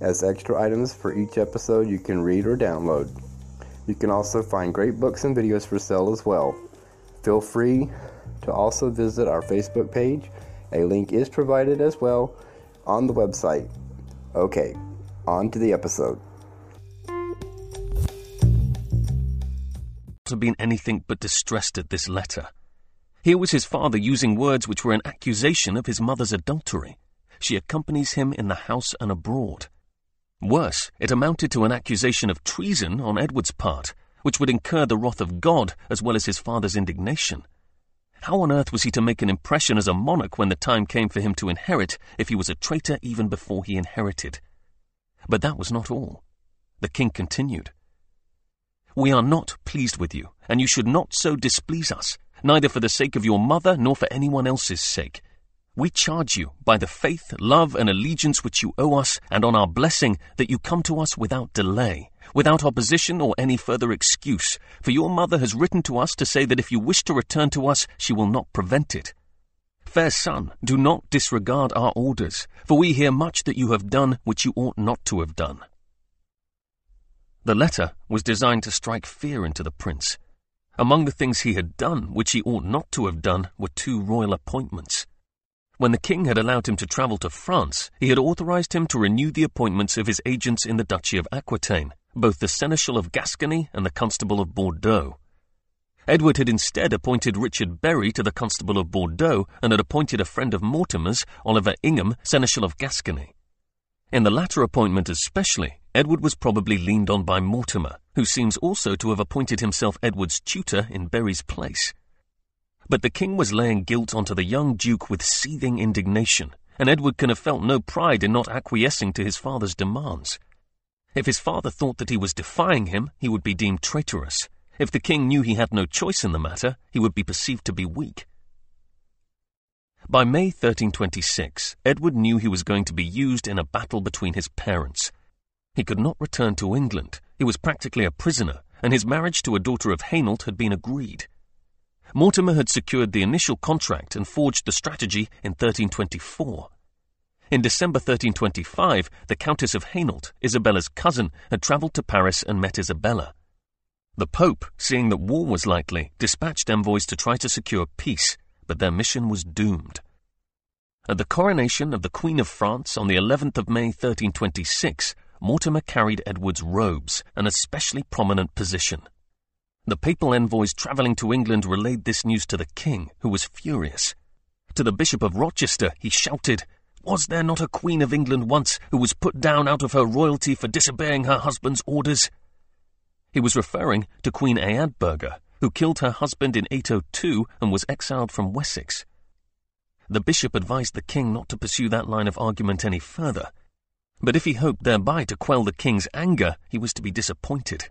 as extra items for each episode you can read or download. You can also find great books and videos for sale as well. Feel free to also visit our Facebook page. A link is provided as well on the website. Okay, on to the episode. have been anything but distressed at this letter. Here was his father using words which were an accusation of his mother's adultery. She accompanies him in the house and abroad. Worse, it amounted to an accusation of treason on Edward's part, which would incur the wrath of God as well as his father's indignation. How on earth was he to make an impression as a monarch when the time came for him to inherit if he was a traitor even before he inherited? But that was not all. The king continued. We are not pleased with you, and you should not so displease us, neither for the sake of your mother nor for anyone else's sake, we charge you, by the faith, love, and allegiance which you owe us, and on our blessing, that you come to us without delay, without opposition or any further excuse, for your mother has written to us to say that if you wish to return to us, she will not prevent it. Fair son, do not disregard our orders, for we hear much that you have done which you ought not to have done. The letter was designed to strike fear into the prince. Among the things he had done which he ought not to have done were two royal appointments. When the king had allowed him to travel to France, he had authorized him to renew the appointments of his agents in the Duchy of Aquitaine, both the Seneschal of Gascony and the Constable of Bordeaux. Edward had instead appointed Richard Bury to the Constable of Bordeaux and had appointed a friend of Mortimer's, Oliver Ingham, Seneschal of Gascony. In the latter appointment especially, Edward was probably leaned on by Mortimer, who seems also to have appointed himself Edward's tutor in Bury's place. But the king was laying guilt onto the young duke with seething indignation, and Edward can have felt no pride in not acquiescing to his father's demands. If his father thought that he was defying him, he would be deemed traitorous. If the king knew he had no choice in the matter, he would be perceived to be weak. By May 1326, Edward knew he was going to be used in a battle between his parents. He could not return to England. He was practically a prisoner, and his marriage to a daughter of Hainault had been agreed. Mortimer had secured the initial contract and forged the strategy in 1324. In December 1325, the Countess of Hainault, Isabella's cousin, had travelled to Paris and met Isabella. The Pope, seeing that war was likely, dispatched envoys to try to secure peace, but their mission was doomed. At the coronation of the Queen of France on the 11th of May 1326, Mortimer carried Edward's robes, an especially prominent position. The papal envoys travelling to England relayed this news to the king, who was furious. To the Bishop of Rochester, he shouted, Was there not a Queen of England once who was put down out of her royalty for disobeying her husband's orders? He was referring to Queen Eadburga, who killed her husband in 802 and was exiled from Wessex. The bishop advised the king not to pursue that line of argument any further, but if he hoped thereby to quell the king's anger, he was to be disappointed.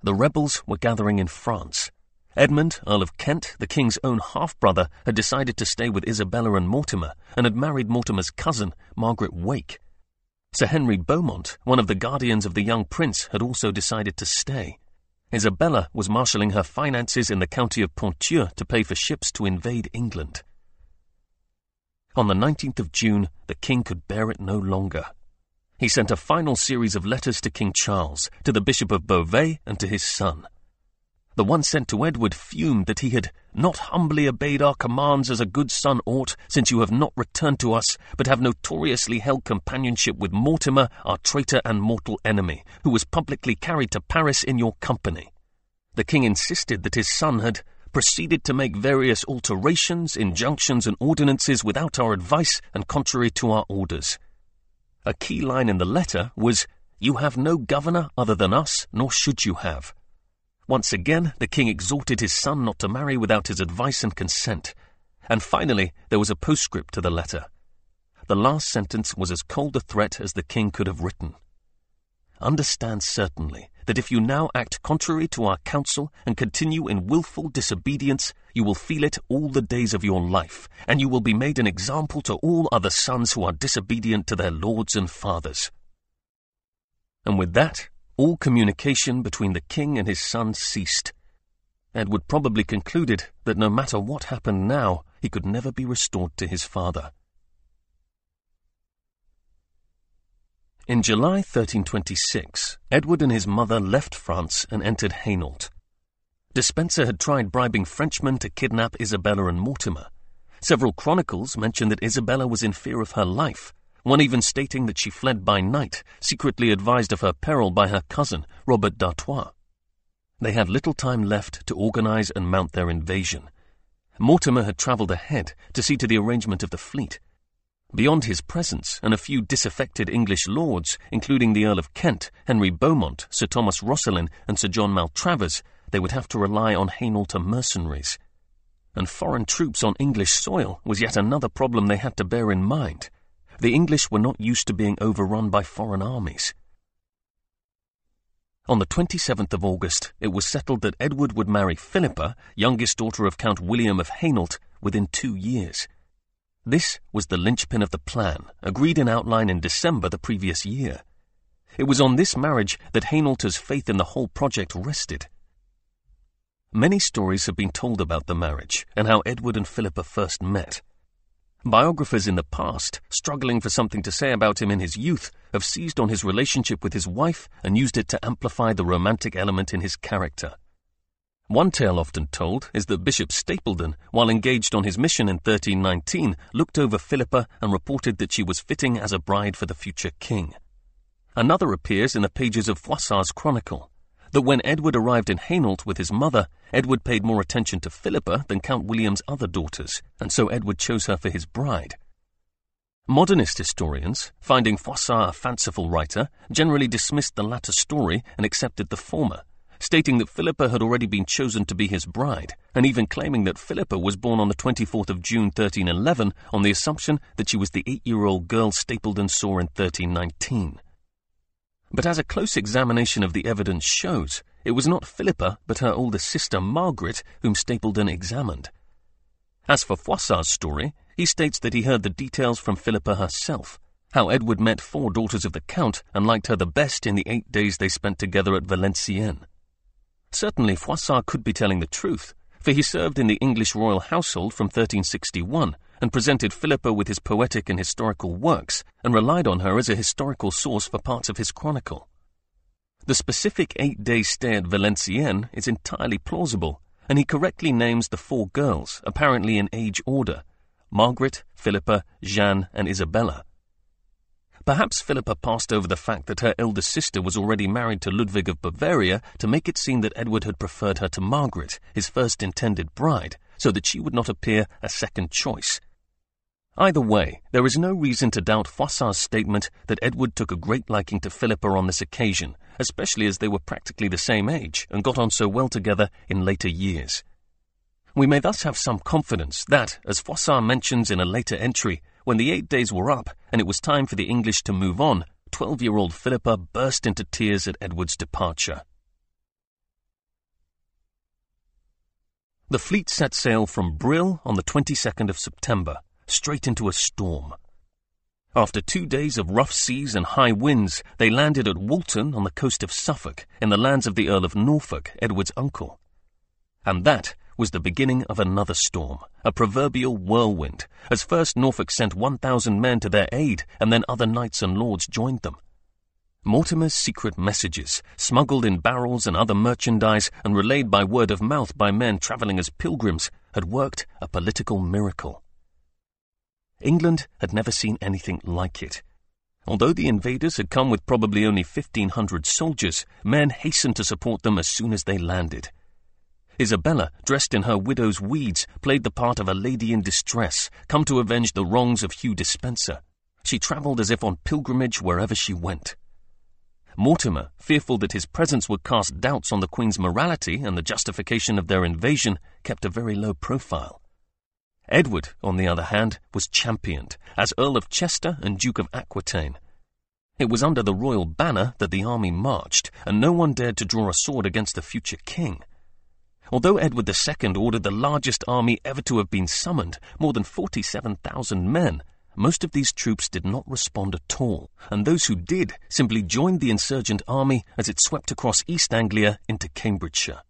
The rebels were gathering in France. Edmund, Earl of Kent, the king's own half-brother, had decided to stay with Isabella and Mortimer, and had married Mortimer's cousin, Margaret Wake. Sir Henry Beaumont, one of the guardians of the young prince, had also decided to stay. Isabella was marshalling her finances in the county of Ponthieu to pay for ships to invade England. On the 19th of June, the king could bear it no longer he sent a final series of letters to King Charles, to the Bishop of Beauvais, and to his son. The one sent to Edward fumed that he had not humbly obeyed our commands as a good son ought, since you have not returned to us, but have notoriously held companionship with Mortimer, our traitor and mortal enemy, who was publicly carried to Paris in your company. The king insisted that his son had proceeded to make various alterations, injunctions, and ordinances without our advice and contrary to our orders. A key line in the letter was, You have no governor other than us, nor should you have. Once again, the king exhorted his son not to marry without his advice and consent. And finally, there was a postscript to the letter. The last sentence was as cold a threat as the king could have written. Understand certainly that if you now act contrary to our counsel and continue in wilful disobedience, you will feel it all the days of your life, and you will be made an example to all other sons who are disobedient to their lords and fathers. And with that, all communication between the king and his son ceased. Edward probably concluded that no matter what happened now, he could never be restored to his father. In July 1326, Edward and his mother left France and entered Hainault. Despenser had tried bribing Frenchmen to kidnap Isabella and Mortimer. Several chronicles mention that Isabella was in fear of her life, one even stating that she fled by night, secretly advised of her peril by her cousin, Robert d'Artois. They had little time left to organize and mount their invasion. Mortimer had travelled ahead to see to the arrangement of the fleet, Beyond his presence and a few disaffected English lords, including the Earl of Kent, Henry Beaumont, Sir Thomas Roscelin, and Sir John Maltravers, they would have to rely on Hainault mercenaries. And foreign troops on English soil was yet another problem they had to bear in mind. The English were not used to being overrun by foreign armies. On the 27th of August, it was settled that Edward would marry Philippa, youngest daughter of Count William of Hainault, within two years. This was the linchpin of the plan, agreed in outline in December the previous year. It was on this marriage that Hainault's faith in the whole project rested. Many stories have been told about the marriage and how Edward and Philippa first met. Biographers in the past, struggling for something to say about him in his youth, have seized on his relationship with his wife and used it to amplify the romantic element in his character. One tale often told is that Bishop Stapledon, while engaged on his mission in 1319, looked over Philippa and reported that she was fitting as a bride for the future king. Another appears in the pages of Froissart's chronicle, that when Edward arrived in Hainault with his mother, Edward paid more attention to Philippa than Count William's other daughters, and so Edward chose her for his bride. Modernist historians, finding Froissart a fanciful writer, generally dismissed the latter story and accepted the former, stating that Philippa had already been chosen to be his bride, and even claiming that Philippa was born on the 24th of June 1311 on the assumption that she was the eight-year-old girl Stapledon saw in 1319. But as a close examination of the evidence shows, it was not Philippa but her older sister Margaret whom Stapledon examined. As for Froissart's story, he states that he heard the details from Philippa herself, how Edward met four daughters of the Count and liked her the best in the eight days they spent together at Valenciennes. Certainly Froissart could be telling the truth, for he served in the English royal household from 1361 and presented Philippa with his poetic and historical works and relied on her as a historical source for parts of his chronicle. The specific eight-day stay at Valenciennes is entirely plausible, and he correctly names the four girls, apparently in age order, Margaret, Philippa, Jeanne, and Isabella. Perhaps Philippa passed over the fact that her elder sister was already married to Ludwig of Bavaria to make it seem that Edward had preferred her to Margaret, his first intended bride, so that she would not appear a second choice. Either way, there is no reason to doubt Froissart's statement that Edward took a great liking to Philippa on this occasion, especially as they were practically the same age and got on so well together in later years. We may thus have some confidence that, as Froissart mentions in a later entry, when the eight days were up and it was time for the English to move on, 12 year old Philippa burst into tears at Edward's departure. The fleet set sail from Brill on the 22nd of September, straight into a storm. After two days of rough seas and high winds, they landed at Walton on the coast of Suffolk, in the lands of the Earl of Norfolk, Edward's uncle. And that was the beginning of another storm, a proverbial whirlwind, as first Norfolk sent 1,000 men to their aid and then other knights and lords joined them. Mortimer's secret messages, smuggled in barrels and other merchandise and relayed by word of mouth by men travelling as pilgrims, had worked a political miracle. England had never seen anything like it. Although the invaders had come with probably only 1,500 soldiers, men hastened to support them as soon as they landed. Isabella, dressed in her widow's weeds, played the part of a lady in distress, come to avenge the wrongs of Hugh Despenser. She travelled as if on pilgrimage wherever she went. Mortimer, fearful that his presence would cast doubts on the Queen's morality and the justification of their invasion, kept a very low profile. Edward, on the other hand, was championed as Earl of Chester and Duke of Aquitaine. It was under the royal banner that the army marched, and no one dared to draw a sword against the future king. Although Edward II ordered the largest army ever to have been summoned, more than 47,000 men, most of these troops did not respond at all, and those who did simply joined the insurgent army as it swept across East Anglia into Cambridgeshire.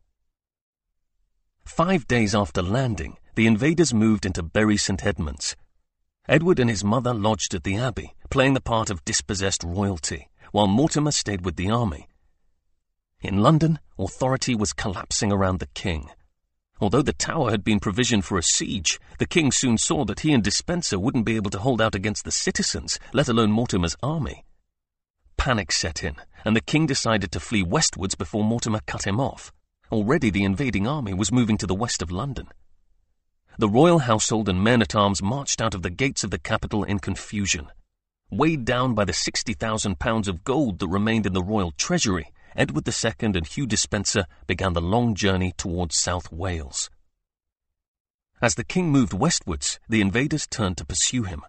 Five days after landing, the invaders moved into Bury St. Edmunds. Edward and his mother lodged at the abbey, playing the part of dispossessed royalty, while Mortimer stayed with the army. In London, authority was collapsing around the king. Although the tower had been provisioned for a siege, the king soon saw that he and Despenser wouldn't be able to hold out against the citizens, let alone Mortimer's army. Panic set in, and the king decided to flee westwards before Mortimer cut him off. Already the invading army was moving to the west of London. The royal household and men at arms marched out of the gates of the capital in confusion. Weighed down by the £60,000 of gold that remained in the royal treasury, Edward II and Hugh Despenser began the long journey towards South Wales. As the king moved westwards, the invaders turned to pursue him.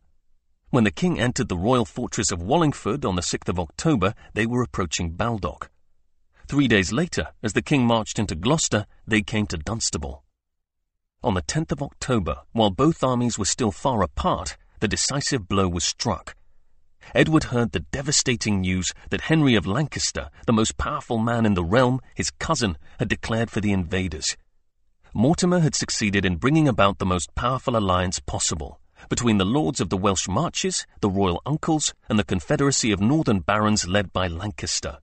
When the king entered the royal fortress of Wallingford on the 6th of October, they were approaching Baldock. Three days later, as the king marched into Gloucester, they came to Dunstable. On the 10th of October, while both armies were still far apart, the decisive blow was struck. Edward heard the devastating news that Henry of Lancaster, the most powerful man in the realm, his cousin, had declared for the invaders. Mortimer had succeeded in bringing about the most powerful alliance possible between the lords of the Welsh Marches, the royal uncles, and the confederacy of northern barons led by Lancaster.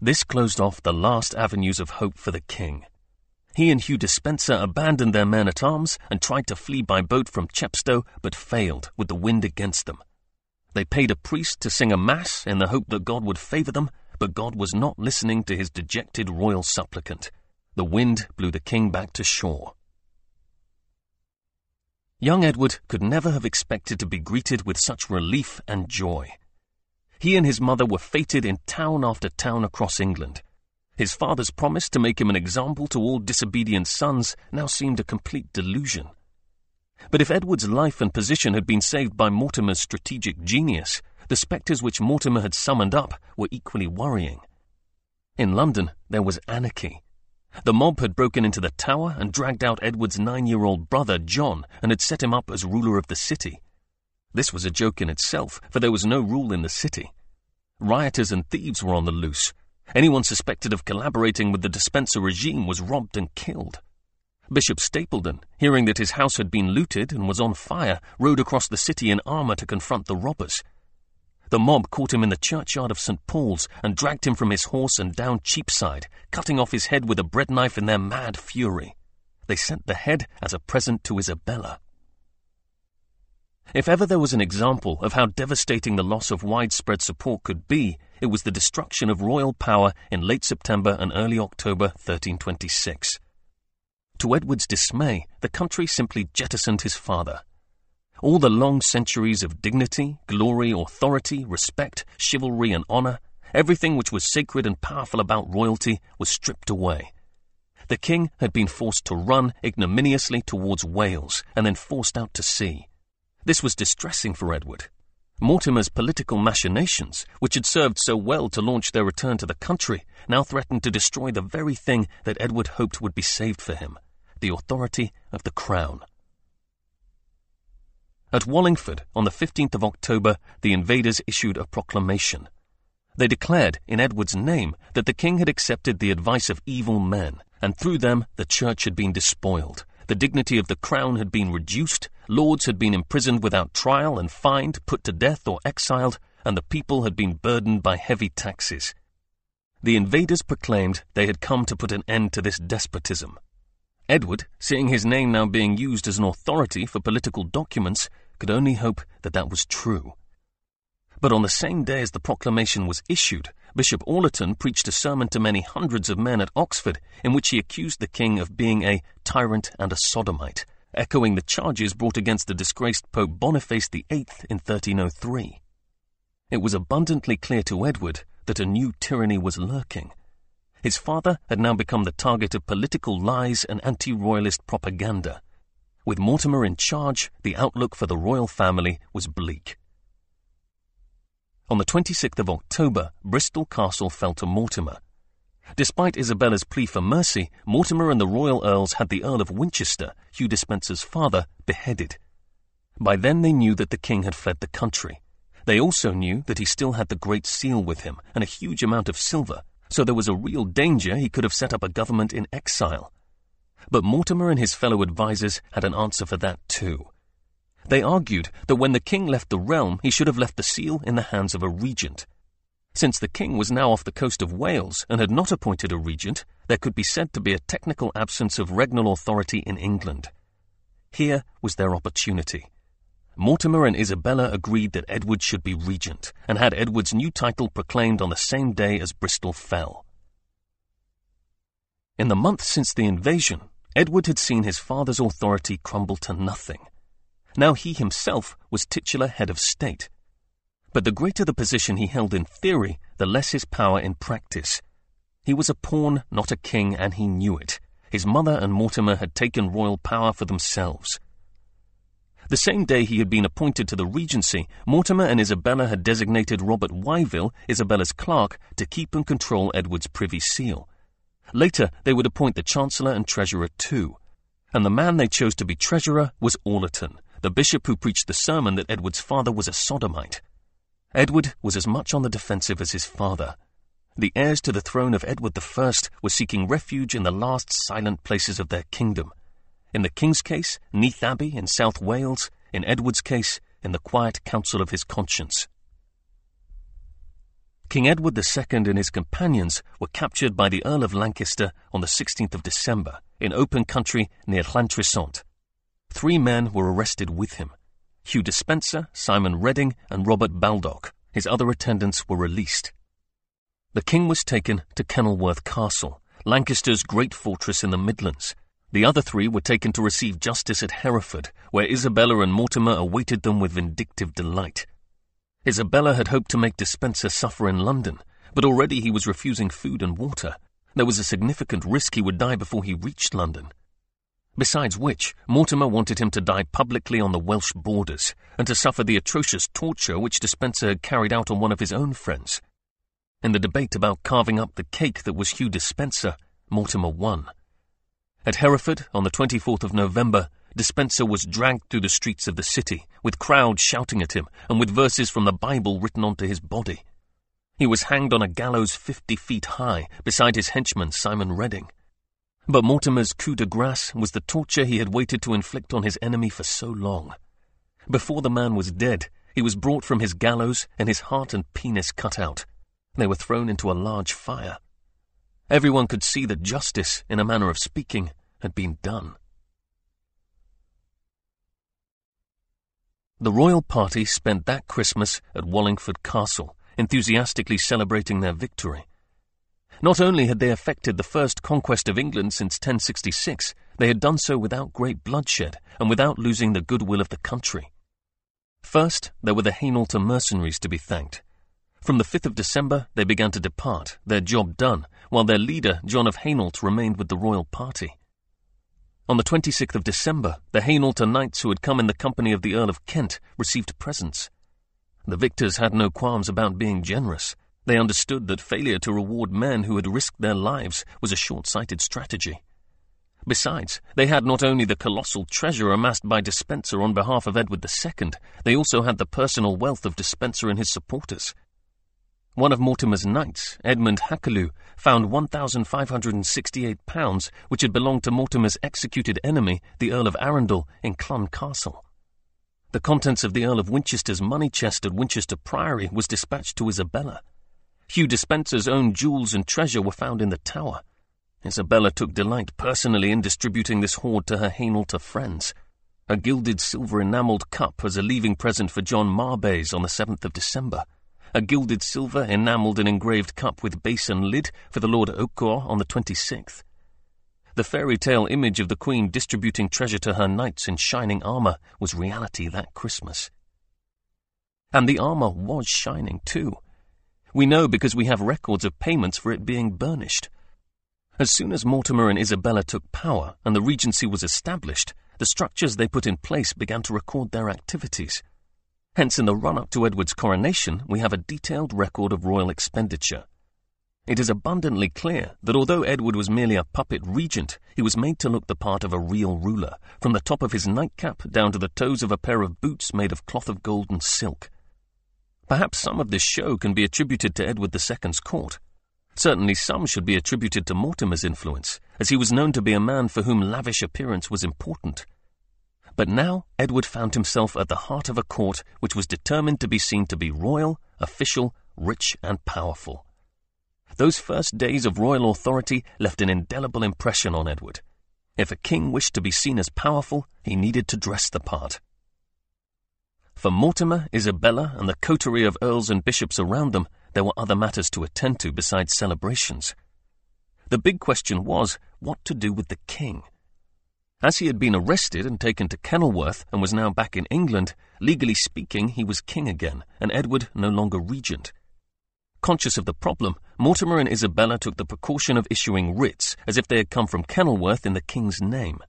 This closed off the last avenues of hope for the king. He and Hugh Despenser abandoned their men at arms and tried to flee by boat from Chepstow, but failed with the wind against them. They paid a priest to sing a mass in the hope that God would favor them, but God was not listening to his dejected royal supplicant. The wind blew the king back to shore. Young Edward could never have expected to be greeted with such relief and joy. He and his mother were fated in town after town across England. His father's promise to make him an example to all disobedient sons now seemed a complete delusion. But if Edward's life and position had been saved by Mortimer's strategic genius, the spectres which Mortimer had summoned up were equally worrying. In London, there was anarchy. The mob had broken into the tower and dragged out Edward's nine-year-old brother, John, and had set him up as ruler of the city. This was a joke in itself, for there was no rule in the city. Rioters and thieves were on the loose, Anyone suspected of collaborating with the Despenser regime was robbed and killed. Bishop Stapledon, hearing that his house had been looted and was on fire, rode across the city in armour to confront the robbers. The mob caught him in the churchyard of St. Paul's and dragged him from his horse and down Cheapside, cutting off his head with a bread knife in their mad fury. They sent the head as a present to Isabella. If ever there was an example of how devastating the loss of widespread support could be, it was the destruction of royal power in late September and early October 1326. To Edward's dismay, the country simply jettisoned his father. All the long centuries of dignity, glory, authority, respect, chivalry, and honour, everything which was sacred and powerful about royalty, was stripped away. The king had been forced to run ignominiously towards Wales and then forced out to sea. This was distressing for Edward, Mortimer's political machinations, which had served so well to launch their return to the country, now threatened to destroy the very thing that Edward hoped would be saved for him the authority of the crown. At Wallingford, on the 15th of October, the invaders issued a proclamation. They declared, in Edward's name, that the king had accepted the advice of evil men, and through them the church had been despoiled, the dignity of the crown had been reduced, lords had been imprisoned without trial and fined, put to death, or exiled, and the people had been burdened by heavy taxes. The invaders proclaimed they had come to put an end to this despotism. Edward, seeing his name now being used as an authority for political documents, could only hope that that was true. But on the same day as the proclamation was issued, Bishop Orleton preached a sermon to many hundreds of men at Oxford in which he accused the king of being a tyrant and a sodomite, echoing the charges brought against the disgraced Pope Boniface VIII in 1303. It was abundantly clear to Edward that a new tyranny was lurking. His father had now become the target of political lies and anti-royalist propaganda. With Mortimer in charge, the outlook for the royal family was bleak. On the 26th of October, Bristol Castle fell to Mortimer. Despite Isabella's plea for mercy, Mortimer and the royal earls had the Earl of Winchester, Hugh Despenser's father, beheaded. By then they knew that the king had fled the country. They also knew that he still had the Great Seal with him and a huge amount of silver, so there was a real danger he could have set up a government in exile. But Mortimer and his fellow advisers had an answer for that too. They argued that when the king left the realm, he should have left the seal in the hands of a regent. Since the king was now off the coast of Wales and had not appointed a regent, there could be said to be a technical absence of regnal authority in England. Here was their opportunity. Mortimer and Isabella agreed that Edward should be regent and had Edward's new title proclaimed on the same day as Bristol fell. In the month since the invasion, Edward had seen his father's authority crumble to nothing. Now he himself was titular head of state. But the greater the position he held in theory, the less his power in practice. He was a pawn, not a king, and he knew it. His mother and Mortimer had taken royal power for themselves. The same day he had been appointed to the regency, Mortimer and Isabella had designated Robert Wyville, Isabella's clerk, to keep and control Edward's privy seal. Later, they would appoint the Chancellor and Treasurer too. And the man they chose to be Treasurer was Orleton, the bishop who preached the sermon that Edward's father was a sodomite. Edward was as much on the defensive as his father. The heirs to the throne of Edward I were seeking refuge in the last silent places of their kingdom. In the king's case, Neath Abbey in South Wales, in Edward's case, in the quiet council of his conscience. King Edward II and his companions were captured by the Earl of Lancaster on the 16th of December in open country near Llantrisant, Three men were arrested with him. Hugh Despenser, Simon Reading, and Robert Baldock. His other attendants were released. The king was taken to Kenilworth Castle, Lancaster's great fortress in the Midlands. The other three were taken to receive justice at Hereford, where Isabella and Mortimer awaited them with vindictive delight. Isabella had hoped to make Despenser suffer in London, but already he was refusing food and water. There was a significant risk he would die before he reached London. Besides which, Mortimer wanted him to die publicly on the Welsh borders, and to suffer the atrocious torture which Despenser had carried out on one of his own friends. In the debate about carving up the cake that was Hugh Despenser, Mortimer won. At Hereford, on the 24th of November, Despenser was dragged through the streets of the city, with crowds shouting at him, and with verses from the Bible written onto his body. He was hanged on a gallows fifty feet high, beside his henchman Simon Reading. But Mortimer's coup de grace was the torture he had waited to inflict on his enemy for so long. Before the man was dead, he was brought from his gallows and his heart and penis cut out. They were thrown into a large fire. Everyone could see that justice, in a manner of speaking, had been done. The royal party spent that Christmas at Wallingford Castle, enthusiastically celebrating their victory. Not only had they effected the first conquest of England since 1066, they had done so without great bloodshed and without losing the goodwill of the country. First, there were the Hainaulter mercenaries to be thanked. From the 5th of December, they began to depart, their job done, while their leader, John of Hainault, remained with the royal party. On the 26th of December, the Hainaulter knights who had come in the company of the Earl of Kent received presents. The victors had no qualms about being generous. They understood that failure to reward men who had risked their lives was a short-sighted strategy. Besides, they had not only the colossal treasure amassed by Despenser on behalf of Edward II, they also had the personal wealth of Despenser and his supporters. One of Mortimer's knights, Edmund Hackeleu, found £1,568 which had belonged to Mortimer's executed enemy, the Earl of Arundel, in Clun Castle. The contents of the Earl of Winchester's money chest at Winchester Priory was dispatched to Isabella. Hugh Despenser's own jewels and treasure were found in the tower. Isabella took delight personally in distributing this hoard to her Hainaulter friends. A gilded silver enamelled cup as a leaving present for John Marbays on the 7th of December. A gilded silver enamelled and engraved cup with base and lid for the Lord Oakor on the 26th. The fairy tale image of the Queen distributing treasure to her knights in shining armour was reality that Christmas. And the armour was shining too. We know because we have records of payments for it being burnished. As soon as Mortimer and Isabella took power and the regency was established, the structures they put in place began to record their activities. Hence, in the run up to Edward's coronation, we have a detailed record of royal expenditure. It is abundantly clear that although Edward was merely a puppet regent, he was made to look the part of a real ruler, from the top of his nightcap down to the toes of a pair of boots made of cloth of gold and silk. Perhaps some of this show can be attributed to Edward II's court. Certainly some should be attributed to Mortimer's influence, as he was known to be a man for whom lavish appearance was important. But now Edward found himself at the heart of a court which was determined to be seen to be royal, official, rich, and powerful. Those first days of royal authority left an indelible impression on Edward. If a king wished to be seen as powerful, he needed to dress the part. For Mortimer, Isabella, and the coterie of earls and bishops around them, there were other matters to attend to besides celebrations. The big question was what to do with the king. As he had been arrested and taken to Kenilworth and was now back in England, legally speaking, he was king again, and Edward no longer regent. Conscious of the problem, Mortimer and Isabella took the precaution of issuing writs as if they had come from Kenilworth in the king's name.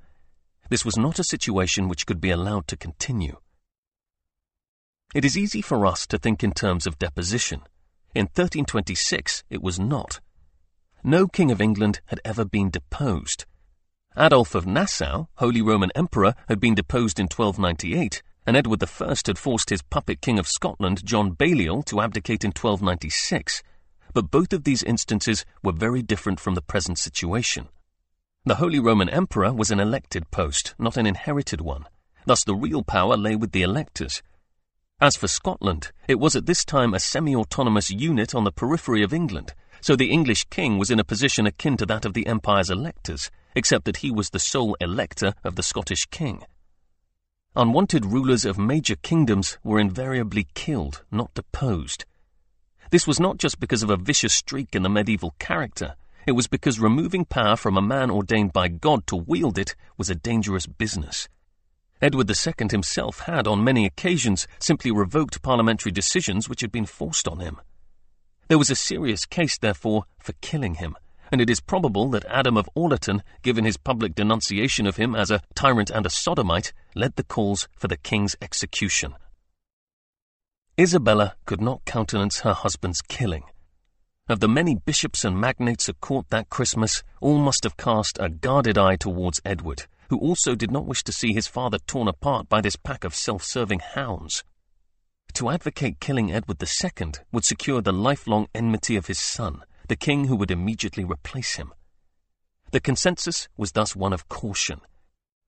This was not a situation which could be allowed to continue. It is easy for us to think in terms of deposition. In 1326, it was not. No King of England had ever been deposed. Adolf of Nassau, Holy Roman Emperor, had been deposed in 1298, and Edward I had forced his puppet King of Scotland, John Balliol, to abdicate in 1296. But both of these instances were very different from the present situation. The Holy Roman Emperor was an elected post, not an inherited one. Thus the real power lay with the electors, as for Scotland, it was at this time a semi-autonomous unit on the periphery of England, so the English king was in a position akin to that of the empire's electors, except that he was the sole elector of the Scottish king. Unwanted rulers of major kingdoms were invariably killed, not deposed. This was not just because of a vicious streak in the medieval character, it was because removing power from a man ordained by God to wield it was a dangerous business. Edward II himself had, on many occasions, simply revoked parliamentary decisions which had been forced on him. There was a serious case, therefore, for killing him, and it is probable that Adam of Orleton, given his public denunciation of him as a tyrant and a sodomite, led the calls for the king's execution. Isabella could not countenance her husband's killing. Of the many bishops and magnates at court that Christmas, all must have cast a guarded eye towards Edward who also did not wish to see his father torn apart by this pack of self-serving hounds. To advocate killing Edward II would secure the lifelong enmity of his son, the king who would immediately replace him. The consensus was thus one of caution.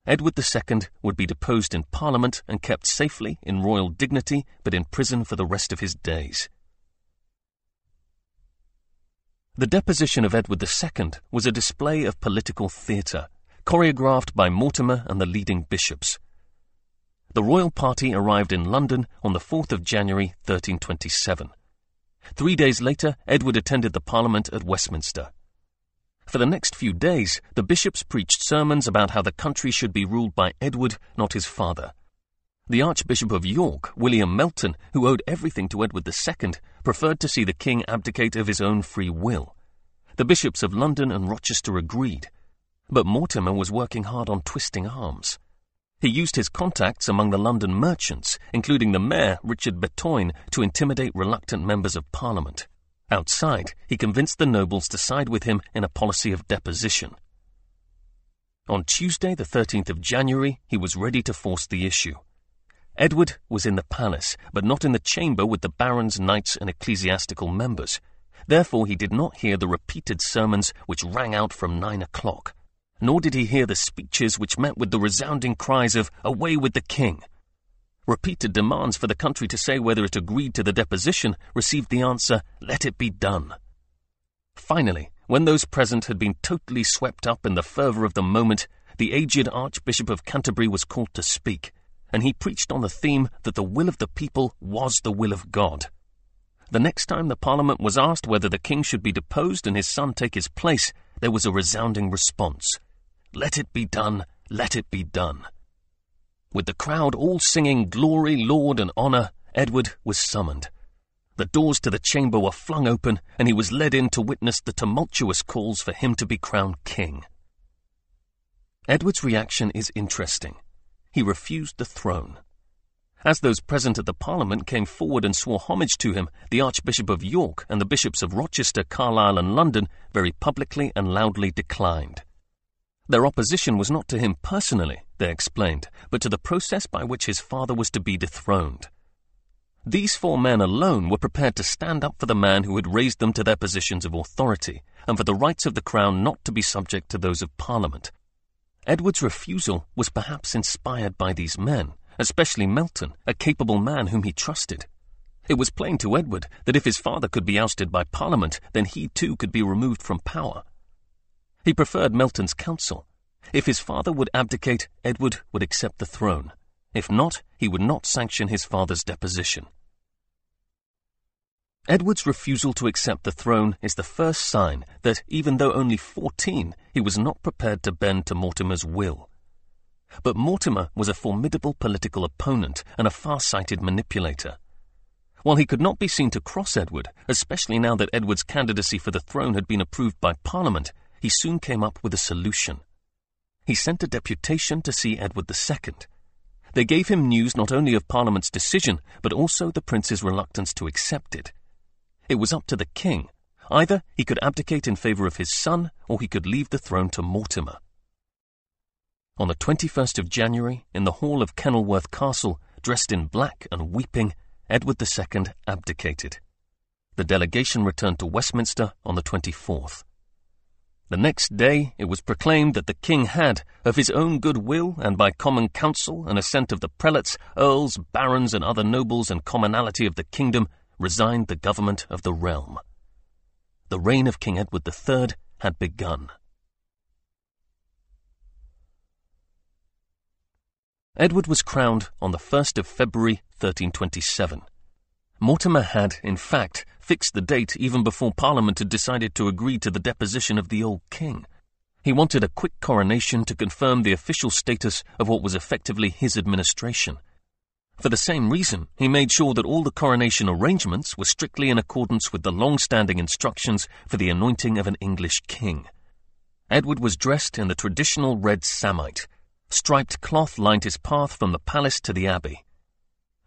Edward II would be deposed in Parliament and kept safely in royal dignity, but in prison for the rest of his days. The deposition of Edward II was a display of political theatre choreographed by Mortimer and the leading bishops. The royal party arrived in London on the 4th of January 1327. Three days later, Edward attended the Parliament at Westminster. For the next few days, the bishops preached sermons about how the country should be ruled by Edward, not his father. The Archbishop of York, William Melton, who owed everything to Edward II, preferred to see the king abdicate of his own free will. The bishops of London and Rochester agreed, but Mortimer was working hard on twisting arms. He used his contacts among the London merchants, including the mayor, Richard Betoyne, to intimidate reluctant members of Parliament. Outside, he convinced the nobles to side with him in a policy of deposition. On Tuesday, the 13th of January, he was ready to force the issue. Edward was in the palace, but not in the chamber with the barons, knights, and ecclesiastical members. Therefore, he did not hear the repeated sermons which rang out from nine o'clock nor did he hear the speeches which met with the resounding cries of, Away with the King! Repeated demands for the country to say whether it agreed to the deposition received the answer, let it be done. Finally, when those present had been totally swept up in the fervour of the moment, the aged Archbishop of Canterbury was called to speak, and he preached on the theme that the will of the people was the will of God. The next time the Parliament was asked whether the king should be deposed and his son take his place, there was a resounding response. Let it be done, let it be done. With the crowd all singing glory, Lord, and honour, Edward was summoned. The doors to the chamber were flung open, and he was led in to witness the tumultuous calls for him to be crowned king. Edward's reaction is interesting. He refused the throne. As those present at the Parliament came forward and swore homage to him, the Archbishop of York and the Bishops of Rochester, Carlisle, and London very publicly and loudly declined. Their opposition was not to him personally, they explained, but to the process by which his father was to be dethroned. These four men alone were prepared to stand up for the man who had raised them to their positions of authority, and for the rights of the crown not to be subject to those of Parliament. Edward's refusal was perhaps inspired by these men, especially Melton, a capable man whom he trusted. It was plain to Edward that if his father could be ousted by Parliament, then he too could be removed from power. He preferred Melton's counsel. If his father would abdicate, Edward would accept the throne. If not, he would not sanction his father's deposition. Edward's refusal to accept the throne is the first sign that, even though only fourteen, he was not prepared to bend to Mortimer's will. But Mortimer was a formidable political opponent and a far-sighted manipulator. While he could not be seen to cross Edward, especially now that Edward's candidacy for the throne had been approved by Parliament, he soon came up with a solution. He sent a deputation to see Edward II. They gave him news not only of Parliament's decision, but also the prince's reluctance to accept it. It was up to the king. Either he could abdicate in favour of his son, or he could leave the throne to Mortimer. On the 21st of January, in the hall of Kenilworth Castle, dressed in black and weeping, Edward II abdicated. The delegation returned to Westminster on the 24th. The next day it was proclaimed that the king had, of his own good will and by common counsel and assent of the prelates, earls, barons, and other nobles and commonalty of the kingdom, resigned the government of the realm. The reign of King Edward III had begun. Edward was crowned on the 1st of February 1327. Mortimer had, in fact, fixed the date even before Parliament had decided to agree to the deposition of the old king. He wanted a quick coronation to confirm the official status of what was effectively his administration. For the same reason, he made sure that all the coronation arrangements were strictly in accordance with the long-standing instructions for the anointing of an English king. Edward was dressed in the traditional red samite. Striped cloth lined his path from the palace to the abbey.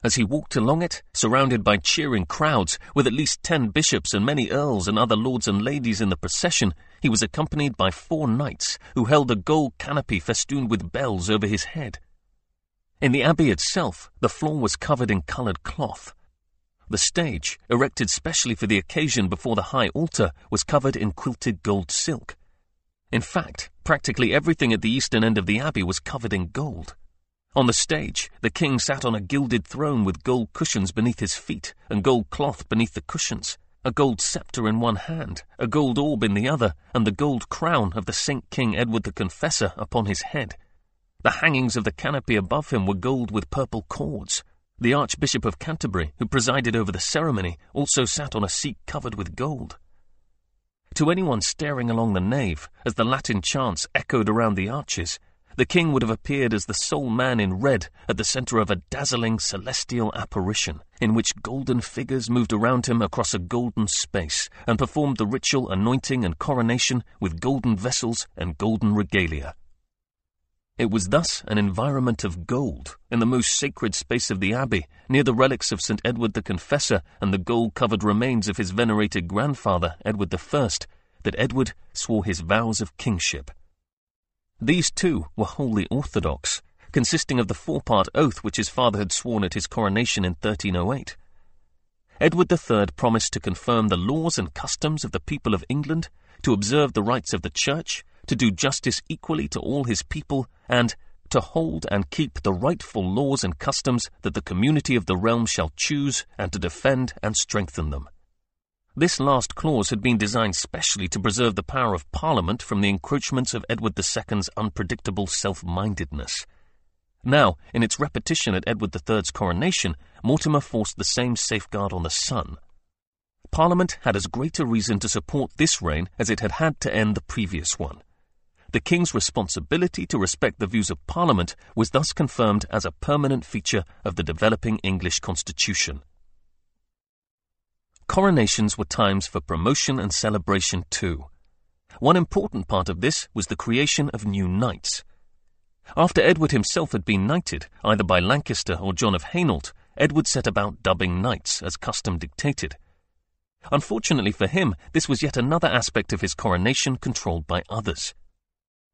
As he walked along it, surrounded by cheering crowds, with at least ten bishops and many earls and other lords and ladies in the procession, he was accompanied by four knights who held a gold canopy festooned with bells over his head. In the abbey itself, the floor was covered in coloured cloth. The stage, erected specially for the occasion before the high altar, was covered in quilted gold silk. In fact, practically everything at the eastern end of the abbey was covered in gold. On the stage, the king sat on a gilded throne with gold cushions beneath his feet and gold cloth beneath the cushions, a gold sceptre in one hand, a gold orb in the other, and the gold crown of the Saint King Edward the Confessor upon his head. The hangings of the canopy above him were gold with purple cords. The Archbishop of Canterbury, who presided over the ceremony, also sat on a seat covered with gold. To anyone staring along the nave, as the Latin chants echoed around the arches, the king would have appeared as the sole man in red at the center of a dazzling celestial apparition, in which golden figures moved around him across a golden space and performed the ritual anointing and coronation with golden vessels and golden regalia. It was thus an environment of gold, in the most sacred space of the abbey, near the relics of St. Edward the Confessor and the gold-covered remains of his venerated grandfather, Edward I, that Edward swore his vows of kingship. These too were wholly orthodox, consisting of the four-part oath which his father had sworn at his coronation in 1308. Edward III promised to confirm the laws and customs of the people of England, to observe the rights of the Church, to do justice equally to all his people, and to hold and keep the rightful laws and customs that the community of the realm shall choose, and to defend and strengthen them. This last clause had been designed specially to preserve the power of Parliament from the encroachments of Edward II's unpredictable self-mindedness. Now, in its repetition at Edward III's coronation, Mortimer forced the same safeguard on the son. Parliament had as great a reason to support this reign as it had had to end the previous one. The King's responsibility to respect the views of Parliament was thus confirmed as a permanent feature of the developing English constitution. Coronations were times for promotion and celebration too. One important part of this was the creation of new knights. After Edward himself had been knighted, either by Lancaster or John of Hainault, Edward set about dubbing knights as custom dictated. Unfortunately for him, this was yet another aspect of his coronation controlled by others.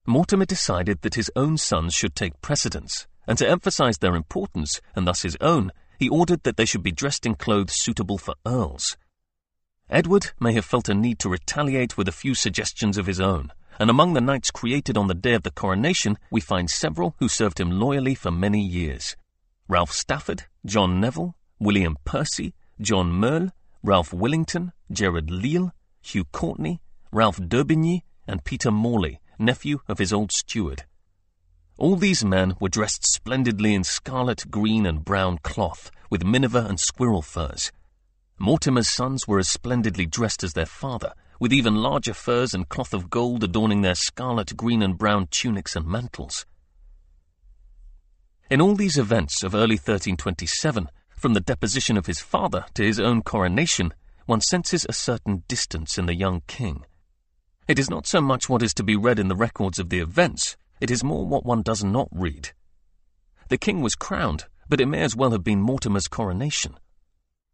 Mortimer decided that his own sons should take precedence, and to emphasize their importance, and thus his own, he ordered that they should be dressed in clothes suitable for earls. Edward may have felt a need to retaliate with a few suggestions of his own, and among the knights created on the day of the coronation, we find several who served him loyally for many years. Ralph Stafford, John Neville, William Percy, John Merle, Ralph Willington, Gerard Leal, Hugh Courtenay, Ralph d'Aubigny, and Peter Morley, nephew of his old steward. All these men were dressed splendidly in scarlet, green, and brown cloth, with miniver and squirrel furs. Mortimer's sons were as splendidly dressed as their father, with even larger furs and cloth of gold adorning their scarlet, green, and brown tunics and mantles. In all these events of early 1327, from the deposition of his father to his own coronation, one senses a certain distance in the young king. It is not so much what is to be read in the records of the events, it is more what one does not read. The king was crowned, but it may as well have been Mortimer's coronation.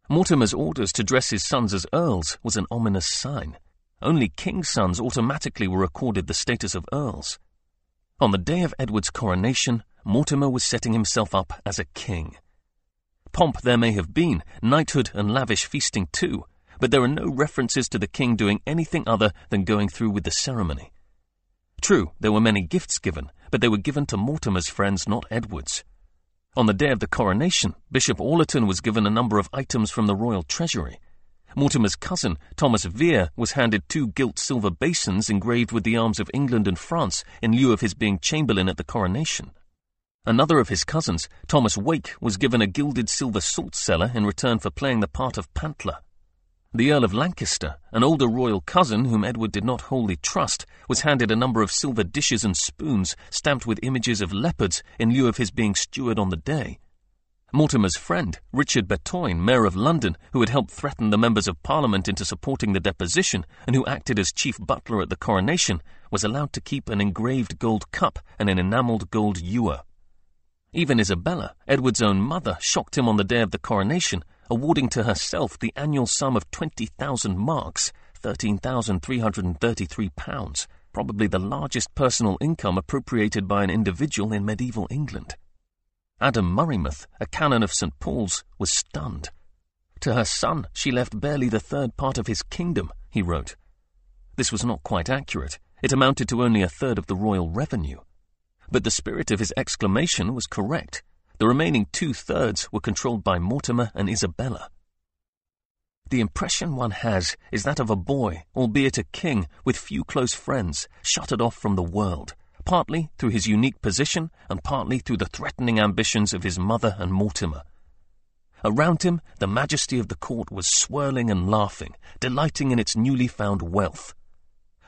Mortimer's orders to dress his sons as earls was an ominous sign. Only king's sons automatically were accorded the status of earls. On the day of Edward's coronation, Mortimer was setting himself up as a king. Pomp there may have been, knighthood and lavish feasting too, but there are no references to the king doing anything other than going through with the ceremony. True, there were many gifts given, but they were given to Mortimer's friends, not Edward's. On the day of the coronation, Bishop Orleton was given a number of items from the royal treasury. Mortimer's cousin, Thomas Vere, was handed two gilt silver basins engraved with the arms of England and France in lieu of his being chamberlain at the coronation. Another of his cousins, Thomas Wake, was given a gilded silver salt cellar in return for playing the part of Pantler. The Earl of Lancaster, an older royal cousin whom Edward did not wholly trust, was handed a number of silver dishes and spoons stamped with images of leopards in lieu of his being steward on the day. Mortimer's friend, Richard Bertoyne, Mayor of London, who had helped threaten the members of Parliament into supporting the deposition and who acted as chief butler at the coronation, was allowed to keep an engraved gold cup and an enamelled gold ewer. Even Isabella, Edward's own mother, shocked him on the day of the coronation awarding to herself the annual sum of 20,000 marks, £13,333, probably the largest personal income appropriated by an individual in medieval England. Adam Murimuth, a canon of St. Paul's, was stunned. To her son, she left barely the third part of his kingdom, he wrote. This was not quite accurate. It amounted to only a third of the royal revenue. But the spirit of his exclamation was correct. The remaining two-thirds were controlled by Mortimer and Isabella. The impression one has is that of a boy, albeit a king, with few close friends, shuttered off from the world, partly through his unique position and partly through the threatening ambitions of his mother and Mortimer. Around him, the majesty of the court was swirling and laughing, delighting in its newly found wealth.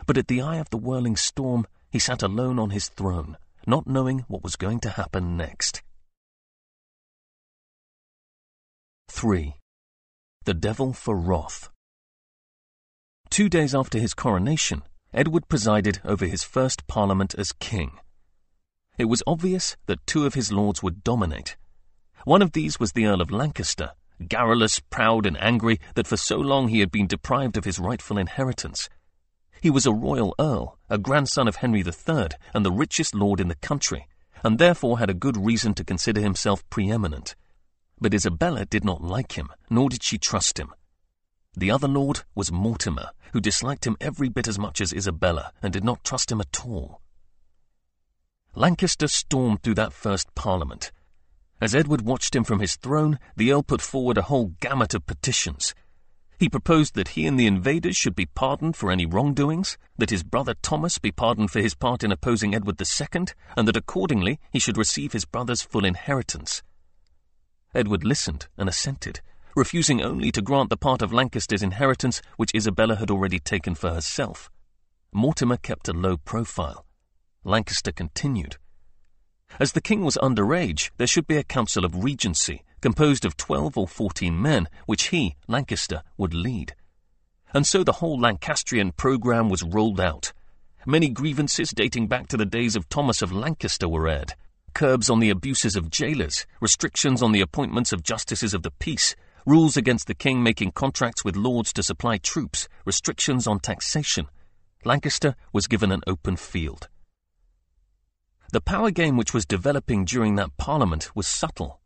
But at the eye of the whirling storm, he sat alone on his throne, not knowing what was going to happen next. 3. The Devil for Wrath. Two days after his coronation, Edward presided over his first parliament as king. It was obvious that two of his lords would dominate. One of these was the Earl of Lancaster, garrulous, proud, and angry that for so long he had been deprived of his rightful inheritance. He was a royal earl, a grandson of Henry III, and the richest lord in the country, and therefore had a good reason to consider himself preeminent. But Isabella did not like him, nor did she trust him. The other lord was Mortimer, who disliked him every bit as much as Isabella and did not trust him at all. Lancaster stormed through that first Parliament. As Edward watched him from his throne, the Earl put forward a whole gamut of petitions. He proposed that he and the invaders should be pardoned for any wrongdoings, that his brother Thomas be pardoned for his part in opposing Edward II, and that accordingly he should receive his brother's full inheritance. Edward listened and assented, refusing only to grant the part of Lancaster's inheritance which Isabella had already taken for herself. Mortimer kept a low profile. Lancaster continued. As the king was underage, there should be a council of regency, composed of twelve or fourteen men, which he, Lancaster, would lead. And so the whole Lancastrian programme was rolled out. Many grievances dating back to the days of Thomas of Lancaster were aired. Curbs on the abuses of jailers, restrictions on the appointments of justices of the peace, rules against the king making contracts with lords to supply troops, restrictions on taxation. Lancaster was given an open field. The power game which was developing during that parliament was subtle.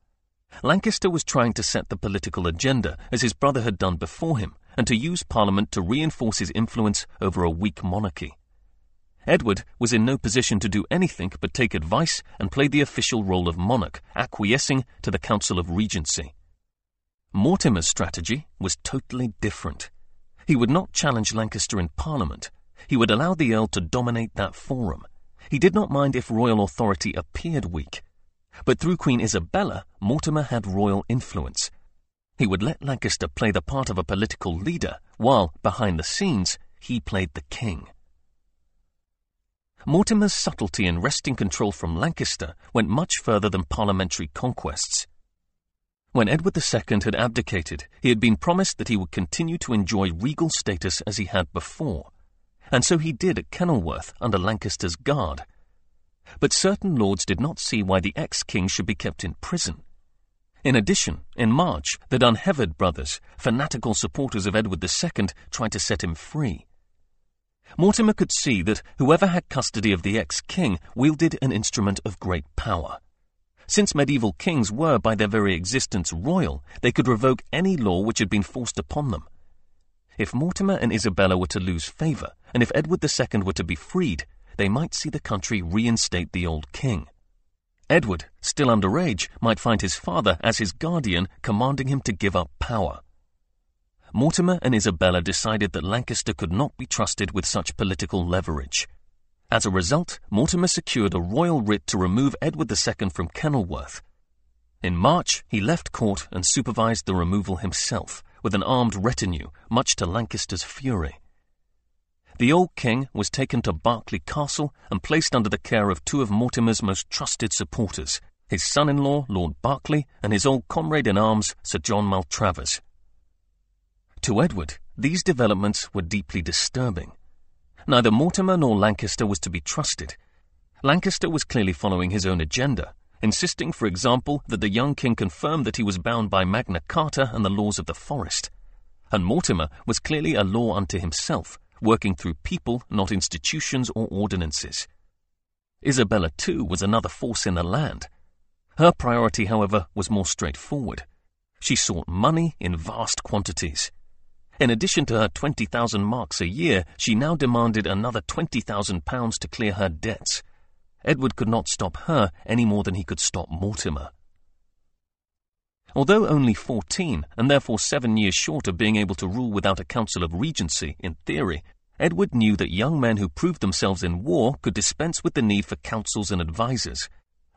Lancaster was trying to set the political agenda, as his brother had done before him, and to use Parliament to reinforce his influence over a weak monarchy. Edward was in no position to do anything but take advice and play the official role of monarch, acquiescing to the Council of Regency. Mortimer's strategy was totally different. He would not challenge Lancaster in Parliament. He would allow the Earl to dominate that forum he did not mind if royal authority appeared weak. But through Queen Isabella, Mortimer had royal influence. He would let Lancaster play the part of a political leader, while, behind the scenes, he played the king. Mortimer's subtlety in wresting control from Lancaster went much further than parliamentary conquests. When Edward II had abdicated, he had been promised that he would continue to enjoy regal status as he had before and so he did at Kenilworth under Lancaster's guard. But certain lords did not see why the ex-king should be kept in prison. In addition, in March, the Dunheved brothers, fanatical supporters of Edward II, tried to set him free. Mortimer could see that whoever had custody of the ex-king wielded an instrument of great power. Since medieval kings were by their very existence royal, they could revoke any law which had been forced upon them. If Mortimer and Isabella were to lose favour, and if Edward II were to be freed, they might see the country reinstate the old king. Edward, still underage, might find his father as his guardian commanding him to give up power. Mortimer and Isabella decided that Lancaster could not be trusted with such political leverage. As a result, Mortimer secured a royal writ to remove Edward II from Kenilworth. In March, he left court and supervised the removal himself, with an armed retinue, much to Lancaster's fury. The old king was taken to Berkeley Castle and placed under the care of two of Mortimer's most trusted supporters, his son-in-law, Lord Berkeley, and his old comrade in arms, Sir John Maltravers. To Edward, these developments were deeply disturbing. Neither Mortimer nor Lancaster was to be trusted. Lancaster was clearly following his own agenda, insisting, for example, that the young king confirm that he was bound by Magna Carta and the laws of the forest. And Mortimer was clearly a law unto himself, working through people, not institutions or ordinances. Isabella, too, was another force in the land. Her priority, however, was more straightforward. She sought money in vast quantities. In addition to her 20,000 marks a year, she now demanded another 20,000 pounds to clear her debts. Edward could not stop her any more than he could stop Mortimer. Although only 14, and therefore seven years short of being able to rule without a council of regency, in theory, Edward knew that young men who proved themselves in war could dispense with the need for councils and advisers.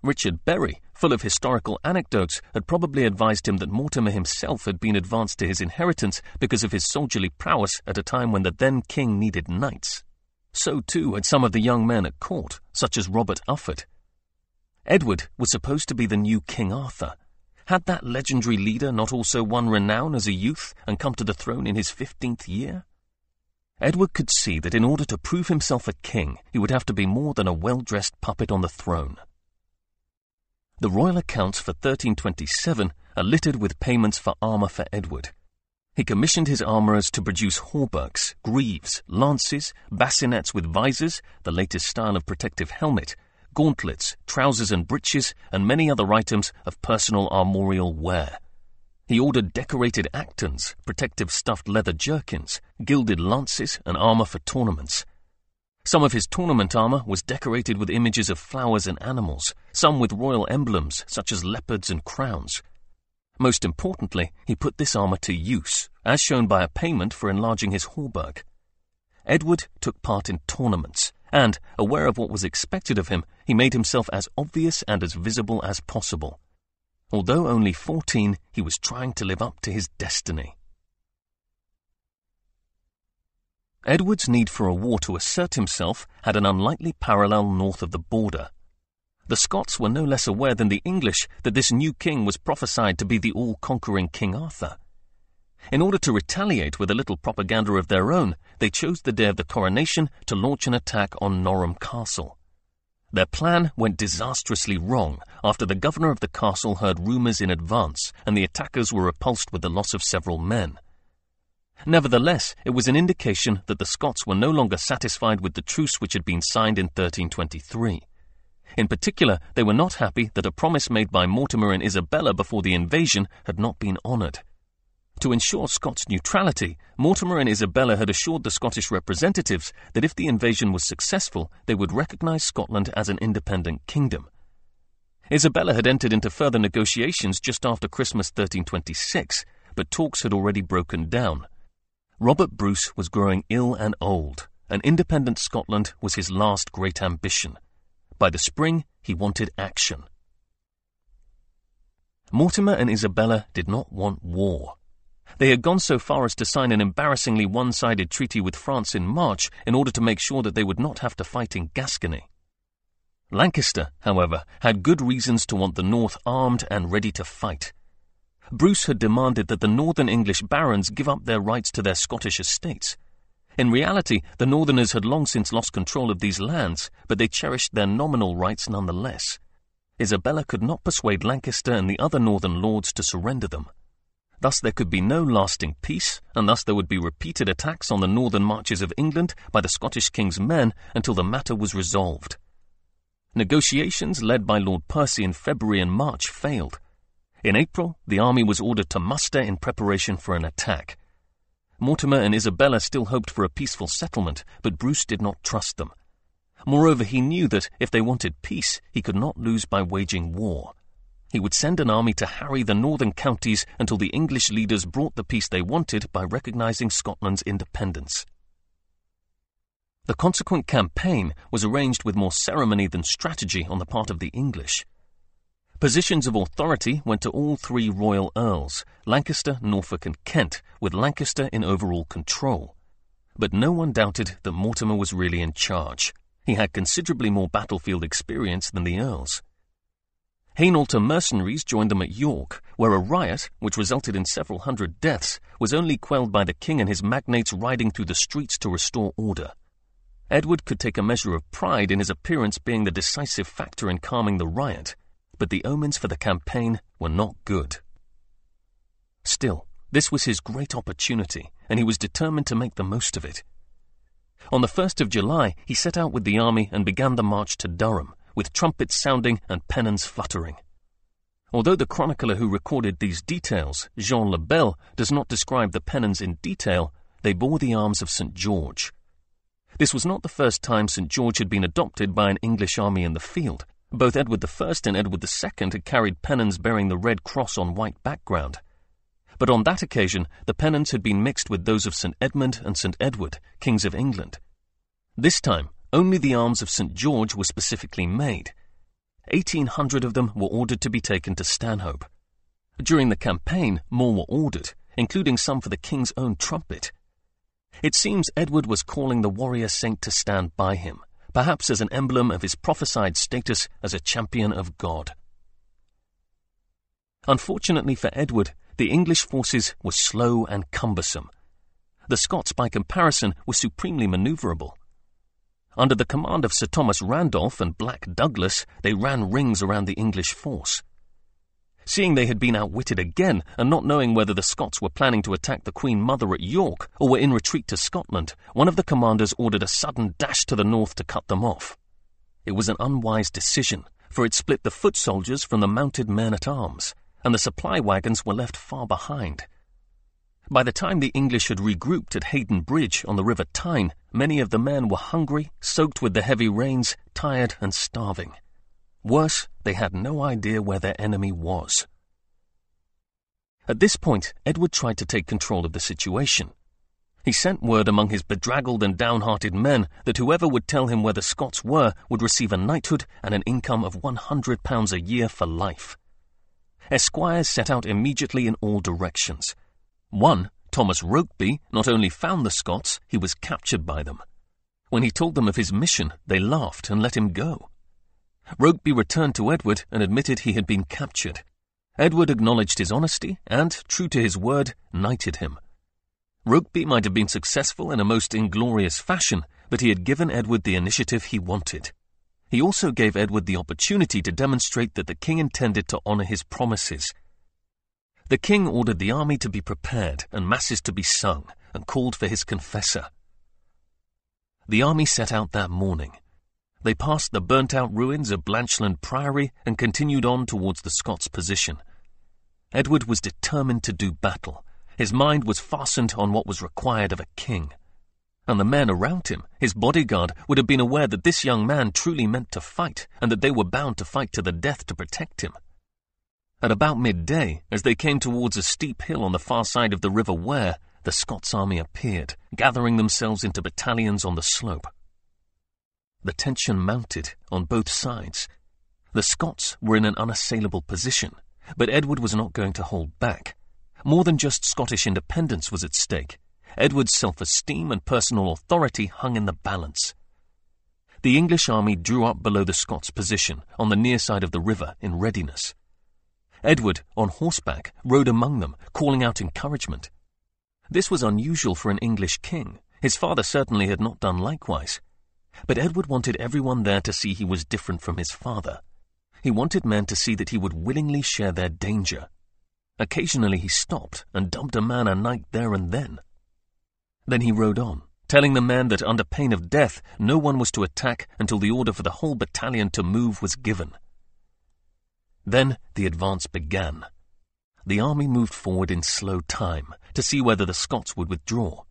Richard Bury, full of historical anecdotes, had probably advised him that Mortimer himself had been advanced to his inheritance because of his soldierly prowess at a time when the then king needed knights. So too had some of the young men at court, such as Robert Ufford. Edward was supposed to be the new King Arthur, had that legendary leader not also won renown as a youth and come to the throne in his fifteenth year? Edward could see that in order to prove himself a king, he would have to be more than a well-dressed puppet on the throne. The royal accounts for 1327 are littered with payments for armour for Edward. He commissioned his armourers to produce hauberks, greaves, lances, bassinets with visors, the latest style of protective helmet, gauntlets, trousers and breeches, and many other items of personal armorial wear. He ordered decorated actons, protective stuffed leather jerkins, gilded lances, and armor for tournaments. Some of his tournament armor was decorated with images of flowers and animals, some with royal emblems such as leopards and crowns. Most importantly, he put this armor to use, as shown by a payment for enlarging his hauberk. Edward took part in tournaments, and, aware of what was expected of him, he made himself as obvious and as visible as possible. Although only 14, he was trying to live up to his destiny. Edward's need for a war to assert himself had an unlikely parallel north of the border. The Scots were no less aware than the English that this new king was prophesied to be the all-conquering King Arthur. In order to retaliate with a little propaganda of their own, they chose the day of the coronation to launch an attack on Norham Castle. Their plan went disastrously wrong after the governor of the castle heard rumours in advance and the attackers were repulsed with the loss of several men. Nevertheless, it was an indication that the Scots were no longer satisfied with the truce which had been signed in 1323. In particular, they were not happy that a promise made by Mortimer and Isabella before the invasion had not been honoured. To ensure Scots neutrality, Mortimer and Isabella had assured the Scottish representatives that if the invasion was successful, they would recognise Scotland as an independent kingdom. Isabella had entered into further negotiations just after Christmas 1326, but talks had already broken down. Robert Bruce was growing ill and old, and independent Scotland was his last great ambition. By the spring, he wanted action. Mortimer and Isabella did not want war. They had gone so far as to sign an embarrassingly one sided treaty with France in March in order to make sure that they would not have to fight in Gascony. Lancaster, however, had good reasons to want the North armed and ready to fight. Bruce had demanded that the northern English barons give up their rights to their Scottish estates. In reality, the Northerners had long since lost control of these lands, but they cherished their nominal rights nonetheless. Isabella could not persuade Lancaster and the other northern lords to surrender them. Thus there could be no lasting peace, and thus there would be repeated attacks on the northern marches of England by the Scottish king's men until the matter was resolved. Negotiations led by Lord Percy in February and March failed. In April, the army was ordered to muster in preparation for an attack. Mortimer and Isabella still hoped for a peaceful settlement, but Bruce did not trust them. Moreover, he knew that if they wanted peace, he could not lose by waging war. He would send an army to harry the northern counties until the English leaders brought the peace they wanted by recognizing Scotland's independence. The consequent campaign was arranged with more ceremony than strategy on the part of the English. Positions of authority went to all three royal earls Lancaster, Norfolk, and Kent, with Lancaster in overall control. But no one doubted that Mortimer was really in charge. He had considerably more battlefield experience than the earls. Hainaulter mercenaries joined them at York, where a riot, which resulted in several hundred deaths, was only quelled by the king and his magnates riding through the streets to restore order. Edward could take a measure of pride in his appearance being the decisive factor in calming the riot, but the omens for the campaign were not good. Still, this was his great opportunity, and he was determined to make the most of it. On the 1st of July, he set out with the army and began the march to Durham, with trumpets sounding and pennons fluttering. Although the chronicler who recorded these details, Jean le Bel, does not describe the pennons in detail, they bore the arms of St. George. This was not the first time St. George had been adopted by an English army in the field. Both Edward I and Edward II had carried pennons bearing the red cross on white background. But on that occasion, the pennons had been mixed with those of St. Edmund and St. Edward, kings of England. This time, only the arms of St. George were specifically made. 1,800 of them were ordered to be taken to Stanhope. During the campaign, more were ordered, including some for the king's own trumpet. It seems Edward was calling the warrior saint to stand by him, perhaps as an emblem of his prophesied status as a champion of God. Unfortunately for Edward, the English forces were slow and cumbersome. The Scots, by comparison, were supremely maneuverable. Under the command of Sir Thomas Randolph and Black Douglas, they ran rings around the English force. Seeing they had been outwitted again, and not knowing whether the Scots were planning to attack the Queen Mother at York or were in retreat to Scotland, one of the commanders ordered a sudden dash to the north to cut them off. It was an unwise decision, for it split the foot soldiers from the mounted men at arms, and the supply wagons were left far behind. By the time the English had regrouped at Haydon Bridge on the River Tyne, many of the men were hungry, soaked with the heavy rains, tired, and starving. Worse, they had no idea where their enemy was. At this point, Edward tried to take control of the situation. He sent word among his bedraggled and downhearted men that whoever would tell him where the Scots were would receive a knighthood and an income of £100 a year for life. Esquires set out immediately in all directions. One, Thomas Rokeby, not only found the Scots, he was captured by them. When he told them of his mission, they laughed and let him go. Rokeby returned to Edward and admitted he had been captured. Edward acknowledged his honesty and, true to his word, knighted him. Rokeby might have been successful in a most inglorious fashion, but he had given Edward the initiative he wanted. He also gave Edward the opportunity to demonstrate that the king intended to honour his promises. The king ordered the army to be prepared and masses to be sung, and called for his confessor. The army set out that morning. They passed the burnt out ruins of Blanchland Priory and continued on towards the Scots' position. Edward was determined to do battle, his mind was fastened on what was required of a king. And the men around him, his bodyguard, would have been aware that this young man truly meant to fight, and that they were bound to fight to the death to protect him. At about midday, as they came towards a steep hill on the far side of the River Wear, the Scots army appeared, gathering themselves into battalions on the slope. The tension mounted on both sides. The Scots were in an unassailable position, but Edward was not going to hold back. More than just Scottish independence was at stake. Edward's self-esteem and personal authority hung in the balance. The English army drew up below the Scots' position, on the near side of the river, in readiness. Edward, on horseback, rode among them, calling out encouragement. This was unusual for an English king. His father certainly had not done likewise. But Edward wanted everyone there to see he was different from his father. He wanted men to see that he would willingly share their danger. Occasionally he stopped and dubbed a man a knight there and then. Then he rode on, telling the men that under pain of death no one was to attack until the order for the whole battalion to move was given. Then the advance began. The army moved forward in slow time to see whether the Scots would withdraw.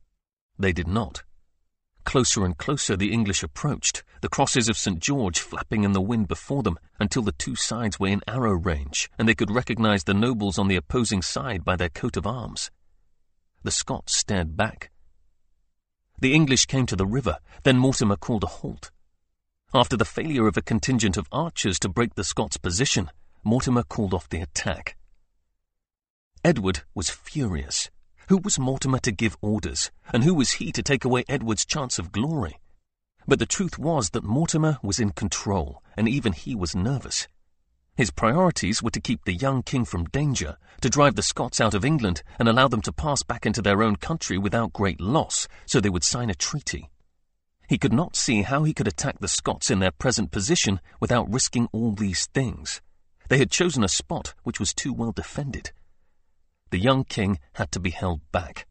They did not. Closer and closer the English approached, the crosses of St. George flapping in the wind before them until the two sides were in arrow range and they could recognize the nobles on the opposing side by their coat of arms. The Scots stared back. The English came to the river, then Mortimer called a halt. After the failure of a contingent of archers to break the Scots' position, Mortimer called off the attack. Edward was furious. Who was Mortimer to give orders, and who was he to take away Edward's chance of glory? But the truth was that Mortimer was in control, and even he was nervous. His priorities were to keep the young king from danger, to drive the Scots out of England and allow them to pass back into their own country without great loss, so they would sign a treaty. He could not see how he could attack the Scots in their present position without risking all these things. They had chosen a spot which was too well defended the young king had to be held back.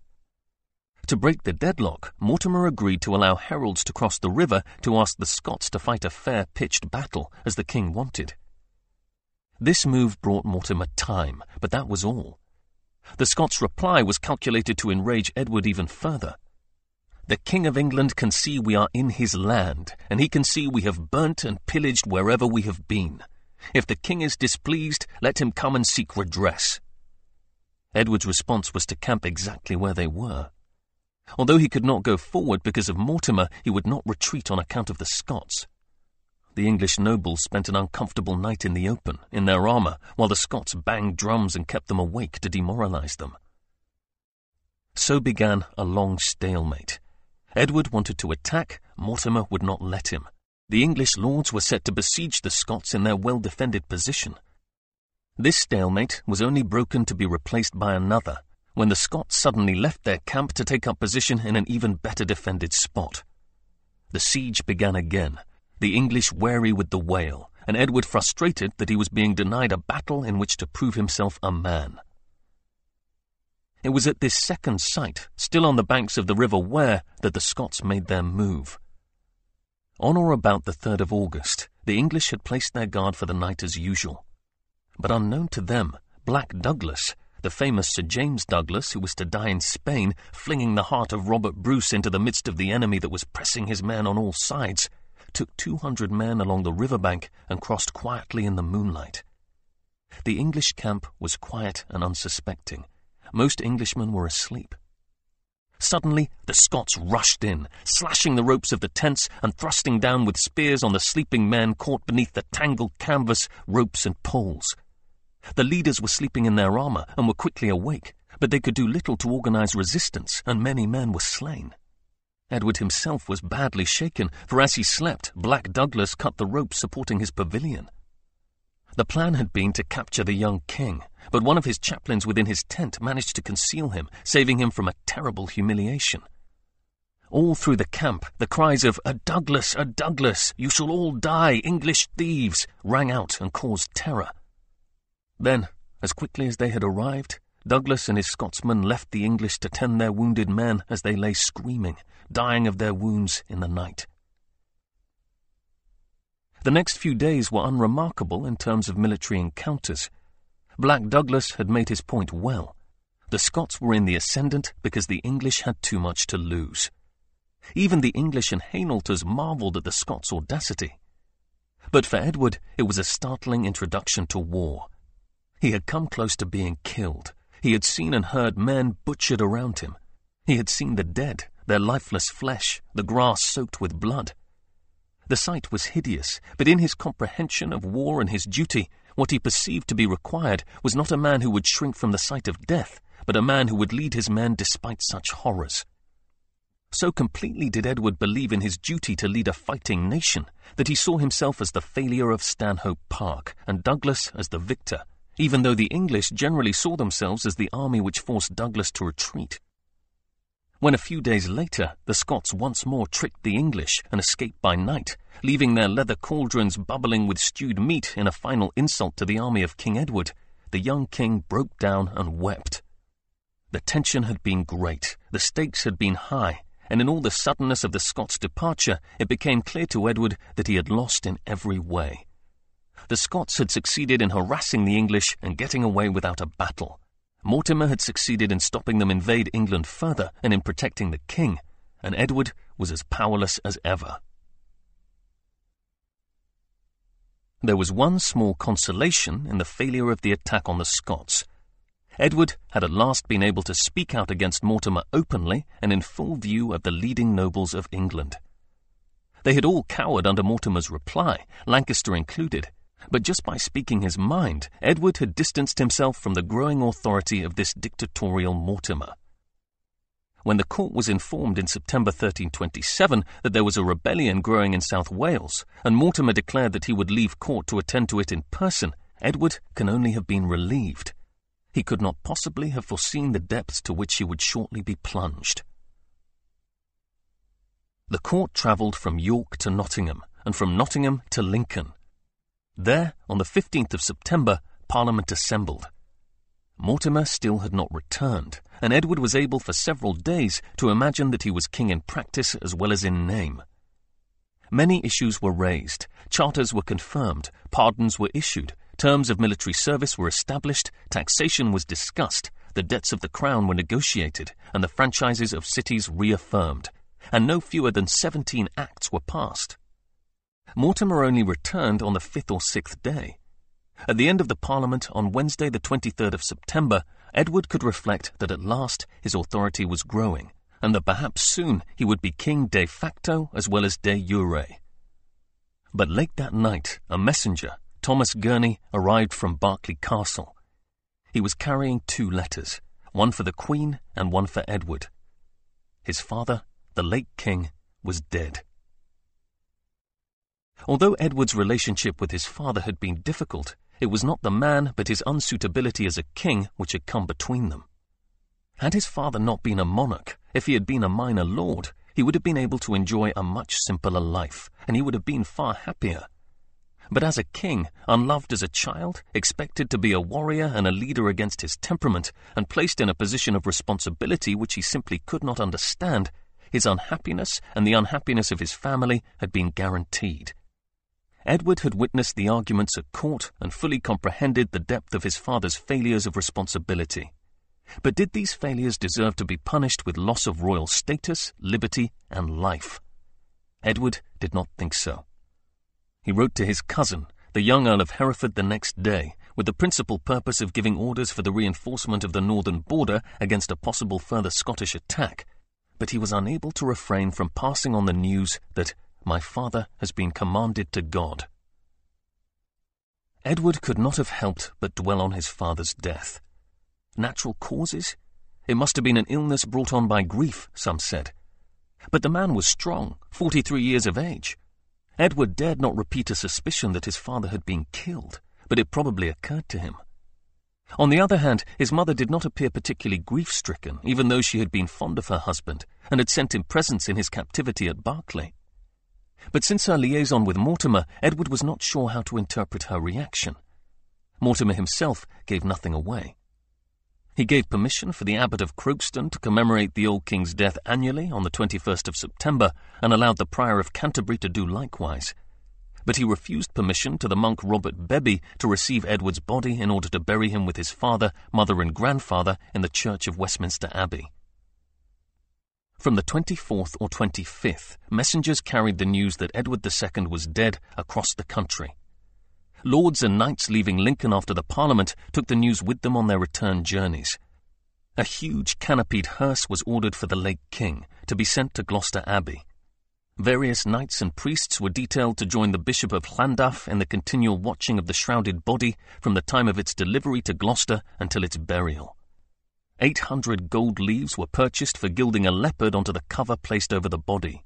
To break the deadlock, Mortimer agreed to allow heralds to cross the river to ask the Scots to fight a fair pitched battle, as the king wanted. This move brought Mortimer time, but that was all. The Scots' reply was calculated to enrage Edward even further. The King of England can see we are in his land, and he can see we have burnt and pillaged wherever we have been. If the king is displeased, let him come and seek redress. Edward's response was to camp exactly where they were. Although he could not go forward because of Mortimer, he would not retreat on account of the Scots. The English nobles spent an uncomfortable night in the open, in their armour, while the Scots banged drums and kept them awake to demoralize them. So began a long stalemate. Edward wanted to attack, Mortimer would not let him. The English lords were set to besiege the Scots in their well-defended position. This stalemate was only broken to be replaced by another when the Scots suddenly left their camp to take up position in an even better defended spot. The siege began again, the English wary with the whale, and Edward frustrated that he was being denied a battle in which to prove himself a man. It was at this second site, still on the banks of the River Wear, that the Scots made their move. On or about the 3rd of August, the English had placed their guard for the night as usual. But unknown to them, Black Douglas, the famous Sir James Douglas, who was to die in Spain, flinging the heart of Robert Bruce into the midst of the enemy that was pressing his men on all sides, took 200 men along the river bank and crossed quietly in the moonlight. The English camp was quiet and unsuspecting. Most Englishmen were asleep. Suddenly, the Scots rushed in, slashing the ropes of the tents and thrusting down with spears on the sleeping men caught beneath the tangled canvas, ropes, and poles. The leaders were sleeping in their armor and were quickly awake, but they could do little to organize resistance, and many men were slain. Edward himself was badly shaken, for as he slept, Black Douglas cut the rope supporting his pavilion. The plan had been to capture the young king, but one of his chaplains within his tent managed to conceal him, saving him from a terrible humiliation. All through the camp, the cries of, A Douglas, a Douglas, you shall all die, English thieves, rang out and caused terror. Then, as quickly as they had arrived, Douglas and his Scotsmen left the English to tend their wounded men as they lay screaming, dying of their wounds in the night. The next few days were unremarkable in terms of military encounters. Black Douglas had made his point well. The Scots were in the ascendant because the English had too much to lose. Even the English and Hainaulters marvelled at the Scots' audacity. But for Edward, it was a startling introduction to war. He had come close to being killed. He had seen and heard men butchered around him. He had seen the dead, their lifeless flesh, the grass soaked with blood. The sight was hideous, but in his comprehension of war and his duty, what he perceived to be required was not a man who would shrink from the sight of death, but a man who would lead his men despite such horrors. So completely did Edward believe in his duty to lead a fighting nation that he saw himself as the failure of Stanhope Park and Douglas as the victor, even though the English generally saw themselves as the army which forced Douglas to retreat. When a few days later the Scots once more tricked the English and escaped by night, leaving their leather cauldrons bubbling with stewed meat in a final insult to the army of King Edward, the young king broke down and wept. The tension had been great, the stakes had been high, and in all the suddenness of the Scots' departure, it became clear to Edward that he had lost in every way. The Scots had succeeded in harassing the English and getting away without a battle. Mortimer had succeeded in stopping them invade England further and in protecting the king, and Edward was as powerless as ever. There was one small consolation in the failure of the attack on the Scots. Edward had at last been able to speak out against Mortimer openly and in full view of the leading nobles of England. They had all cowered under Mortimer's reply, Lancaster included, but just by speaking his mind, Edward had distanced himself from the growing authority of this dictatorial Mortimer. When the court was informed in September 1327 that there was a rebellion growing in South Wales, and Mortimer declared that he would leave court to attend to it in person, Edward can only have been relieved. He could not possibly have foreseen the depths to which he would shortly be plunged. The court travelled from York to Nottingham, and from Nottingham to Lincoln, there, on the 15th of September, Parliament assembled. Mortimer still had not returned, and Edward was able for several days to imagine that he was king in practice as well as in name. Many issues were raised, charters were confirmed, pardons were issued, terms of military service were established, taxation was discussed, the debts of the crown were negotiated, and the franchises of cities reaffirmed, and no fewer than seventeen acts were passed. Mortimer only returned on the fifth or sixth day. At the end of the Parliament on Wednesday, the 23rd of September, Edward could reflect that at last his authority was growing, and that perhaps soon he would be king de facto as well as de jure. But late that night, a messenger, Thomas Gurney, arrived from Berkeley Castle. He was carrying two letters, one for the Queen and one for Edward. His father, the late king, was dead. Although Edward's relationship with his father had been difficult, it was not the man but his unsuitability as a king which had come between them. Had his father not been a monarch, if he had been a minor lord, he would have been able to enjoy a much simpler life, and he would have been far happier. But as a king, unloved as a child, expected to be a warrior and a leader against his temperament, and placed in a position of responsibility which he simply could not understand, his unhappiness and the unhappiness of his family had been guaranteed. Edward had witnessed the arguments at court and fully comprehended the depth of his father's failures of responsibility. But did these failures deserve to be punished with loss of royal status, liberty, and life? Edward did not think so. He wrote to his cousin, the young Earl of Hereford, the next day, with the principal purpose of giving orders for the reinforcement of the northern border against a possible further Scottish attack, but he was unable to refrain from passing on the news that my father has been commanded to God. Edward could not have helped but dwell on his father's death. Natural causes? It must have been an illness brought on by grief, some said. But the man was strong, forty-three years of age. Edward dared not repeat a suspicion that his father had been killed, but it probably occurred to him. On the other hand, his mother did not appear particularly grief-stricken, even though she had been fond of her husband and had sent him presents in his captivity at Berkeley. But since her liaison with Mortimer, Edward was not sure how to interpret her reaction. Mortimer himself gave nothing away. He gave permission for the Abbot of Crokeston to commemorate the old king's death annually on the 21st of September and allowed the Prior of Canterbury to do likewise but he refused permission to the monk Robert Bebbie to receive Edward's body in order to bury him with his father, mother, and grandfather in the church of Westminster Abbey. From the 24th or 25th, messengers carried the news that Edward II was dead across the country. Lords and knights leaving Lincoln after the Parliament took the news with them on their return journeys. A huge canopied hearse was ordered for the late king to be sent to Gloucester Abbey. Various knights and priests were detailed to join the Bishop of Llandaff in the continual watching of the shrouded body from the time of its delivery to Gloucester until its burial. Eight hundred gold leaves were purchased for gilding a leopard onto the cover placed over the body.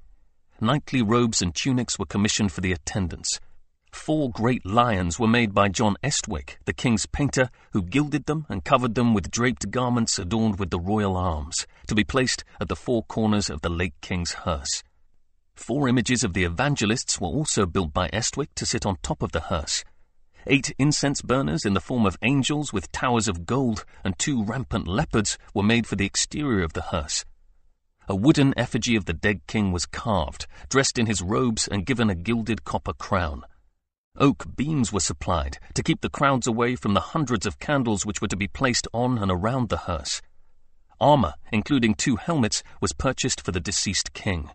Knightly robes and tunics were commissioned for the attendants. Four great lions were made by John Estwick, the king's painter, who gilded them and covered them with draped garments adorned with the royal arms, to be placed at the four corners of the late king's hearse. Four images of the evangelists were also built by Estwick to sit on top of the hearse. Eight incense burners in the form of angels with towers of gold and two rampant leopards were made for the exterior of the hearse. A wooden effigy of the dead king was carved, dressed in his robes and given a gilded copper crown. Oak beams were supplied to keep the crowds away from the hundreds of candles which were to be placed on and around the hearse. Armour, including two helmets, was purchased for the deceased king.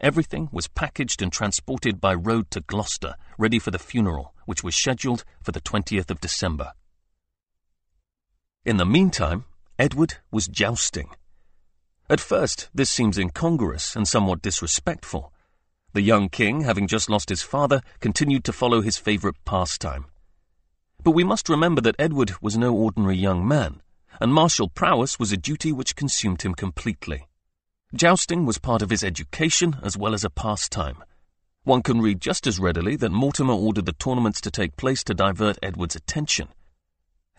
Everything was packaged and transported by road to Gloucester, ready for the funeral, which was scheduled for the 20th of December. In the meantime, Edward was jousting. At first, this seems incongruous and somewhat disrespectful. The young king, having just lost his father, continued to follow his favourite pastime. But we must remember that Edward was no ordinary young man, and martial prowess was a duty which consumed him completely. Jousting was part of his education as well as a pastime. One can read just as readily that Mortimer ordered the tournaments to take place to divert Edward's attention.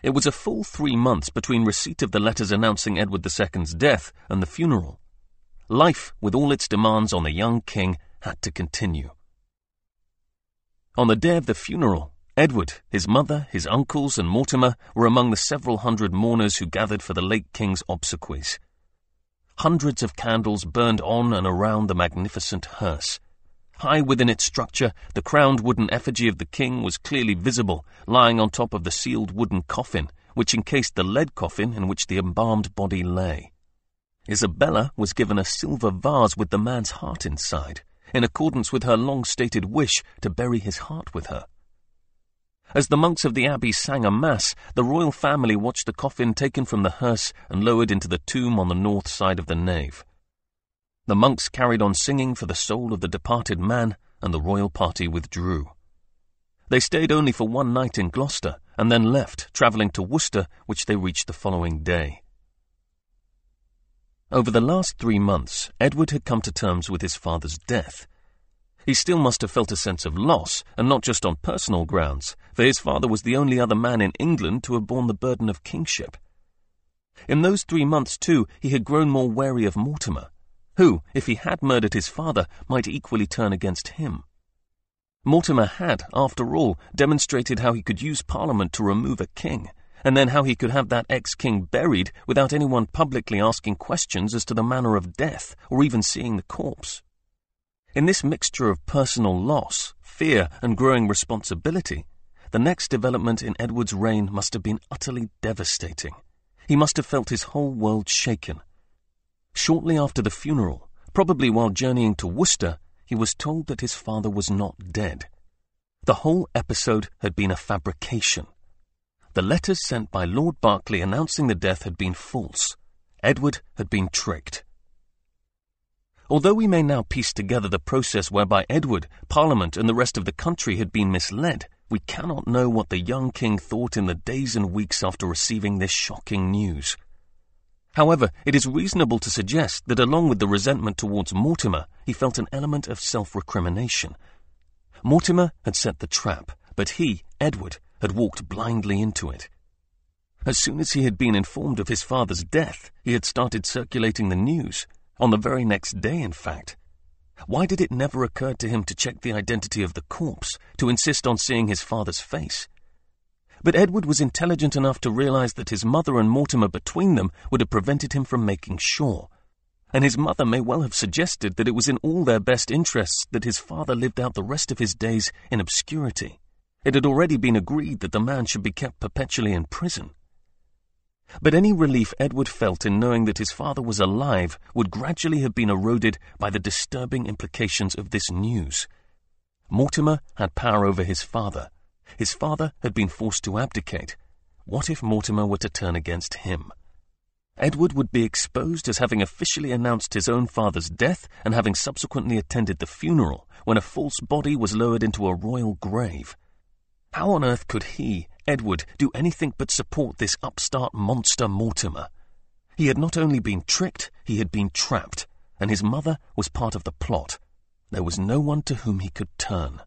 It was a full three months between receipt of the letters announcing Edward II's death and the funeral. Life, with all its demands on the young king, had to continue. On the day of the funeral, Edward, his mother, his uncles, and Mortimer were among the several hundred mourners who gathered for the late king's obsequies. Hundreds of candles burned on and around the magnificent hearse. High within its structure, the crowned wooden effigy of the king was clearly visible, lying on top of the sealed wooden coffin, which encased the lead coffin in which the embalmed body lay. Isabella was given a silver vase with the man's heart inside, in accordance with her long stated wish to bury his heart with her. As the monks of the abbey sang a mass, the royal family watched the coffin taken from the hearse and lowered into the tomb on the north side of the nave. The monks carried on singing for the soul of the departed man, and the royal party withdrew. They stayed only for one night in Gloucester, and then left, travelling to Worcester, which they reached the following day. Over the last three months, Edward had come to terms with his father's death, he still must have felt a sense of loss, and not just on personal grounds, for his father was the only other man in England to have borne the burden of kingship. In those three months, too, he had grown more wary of Mortimer, who, if he had murdered his father, might equally turn against him. Mortimer had, after all, demonstrated how he could use Parliament to remove a king, and then how he could have that ex-king buried without anyone publicly asking questions as to the manner of death, or even seeing the corpse. In this mixture of personal loss, fear, and growing responsibility, the next development in Edward's reign must have been utterly devastating. he must have felt his whole world shaken. Shortly after the funeral, probably while journeying to Worcester, he was told that his father was not dead. The whole episode had been a fabrication. The letters sent by Lord Berkeley announcing the death had been false. Edward had been tricked. Although we may now piece together the process whereby Edward, Parliament, and the rest of the country had been misled, we cannot know what the young king thought in the days and weeks after receiving this shocking news. However, it is reasonable to suggest that along with the resentment towards Mortimer, he felt an element of self-recrimination. Mortimer had set the trap, but he, Edward, had walked blindly into it. As soon as he had been informed of his father's death, he had started circulating the news, on the very next day, in fact. Why did it never occur to him to check the identity of the corpse, to insist on seeing his father's face? But Edward was intelligent enough to realize that his mother and Mortimer between them would have prevented him from making sure. And his mother may well have suggested that it was in all their best interests that his father lived out the rest of his days in obscurity. It had already been agreed that the man should be kept perpetually in prison. But any relief Edward felt in knowing that his father was alive would gradually have been eroded by the disturbing implications of this news. Mortimer had power over his father, his father had been forced to abdicate. What if Mortimer were to turn against him? Edward would be exposed as having officially announced his own father's death and having subsequently attended the funeral when a false body was lowered into a royal grave. How on earth could he, Edward, do anything but support this upstart monster Mortimer? He had not only been tricked, he had been trapped, and his mother was part of the plot. There was no one to whom he could turn.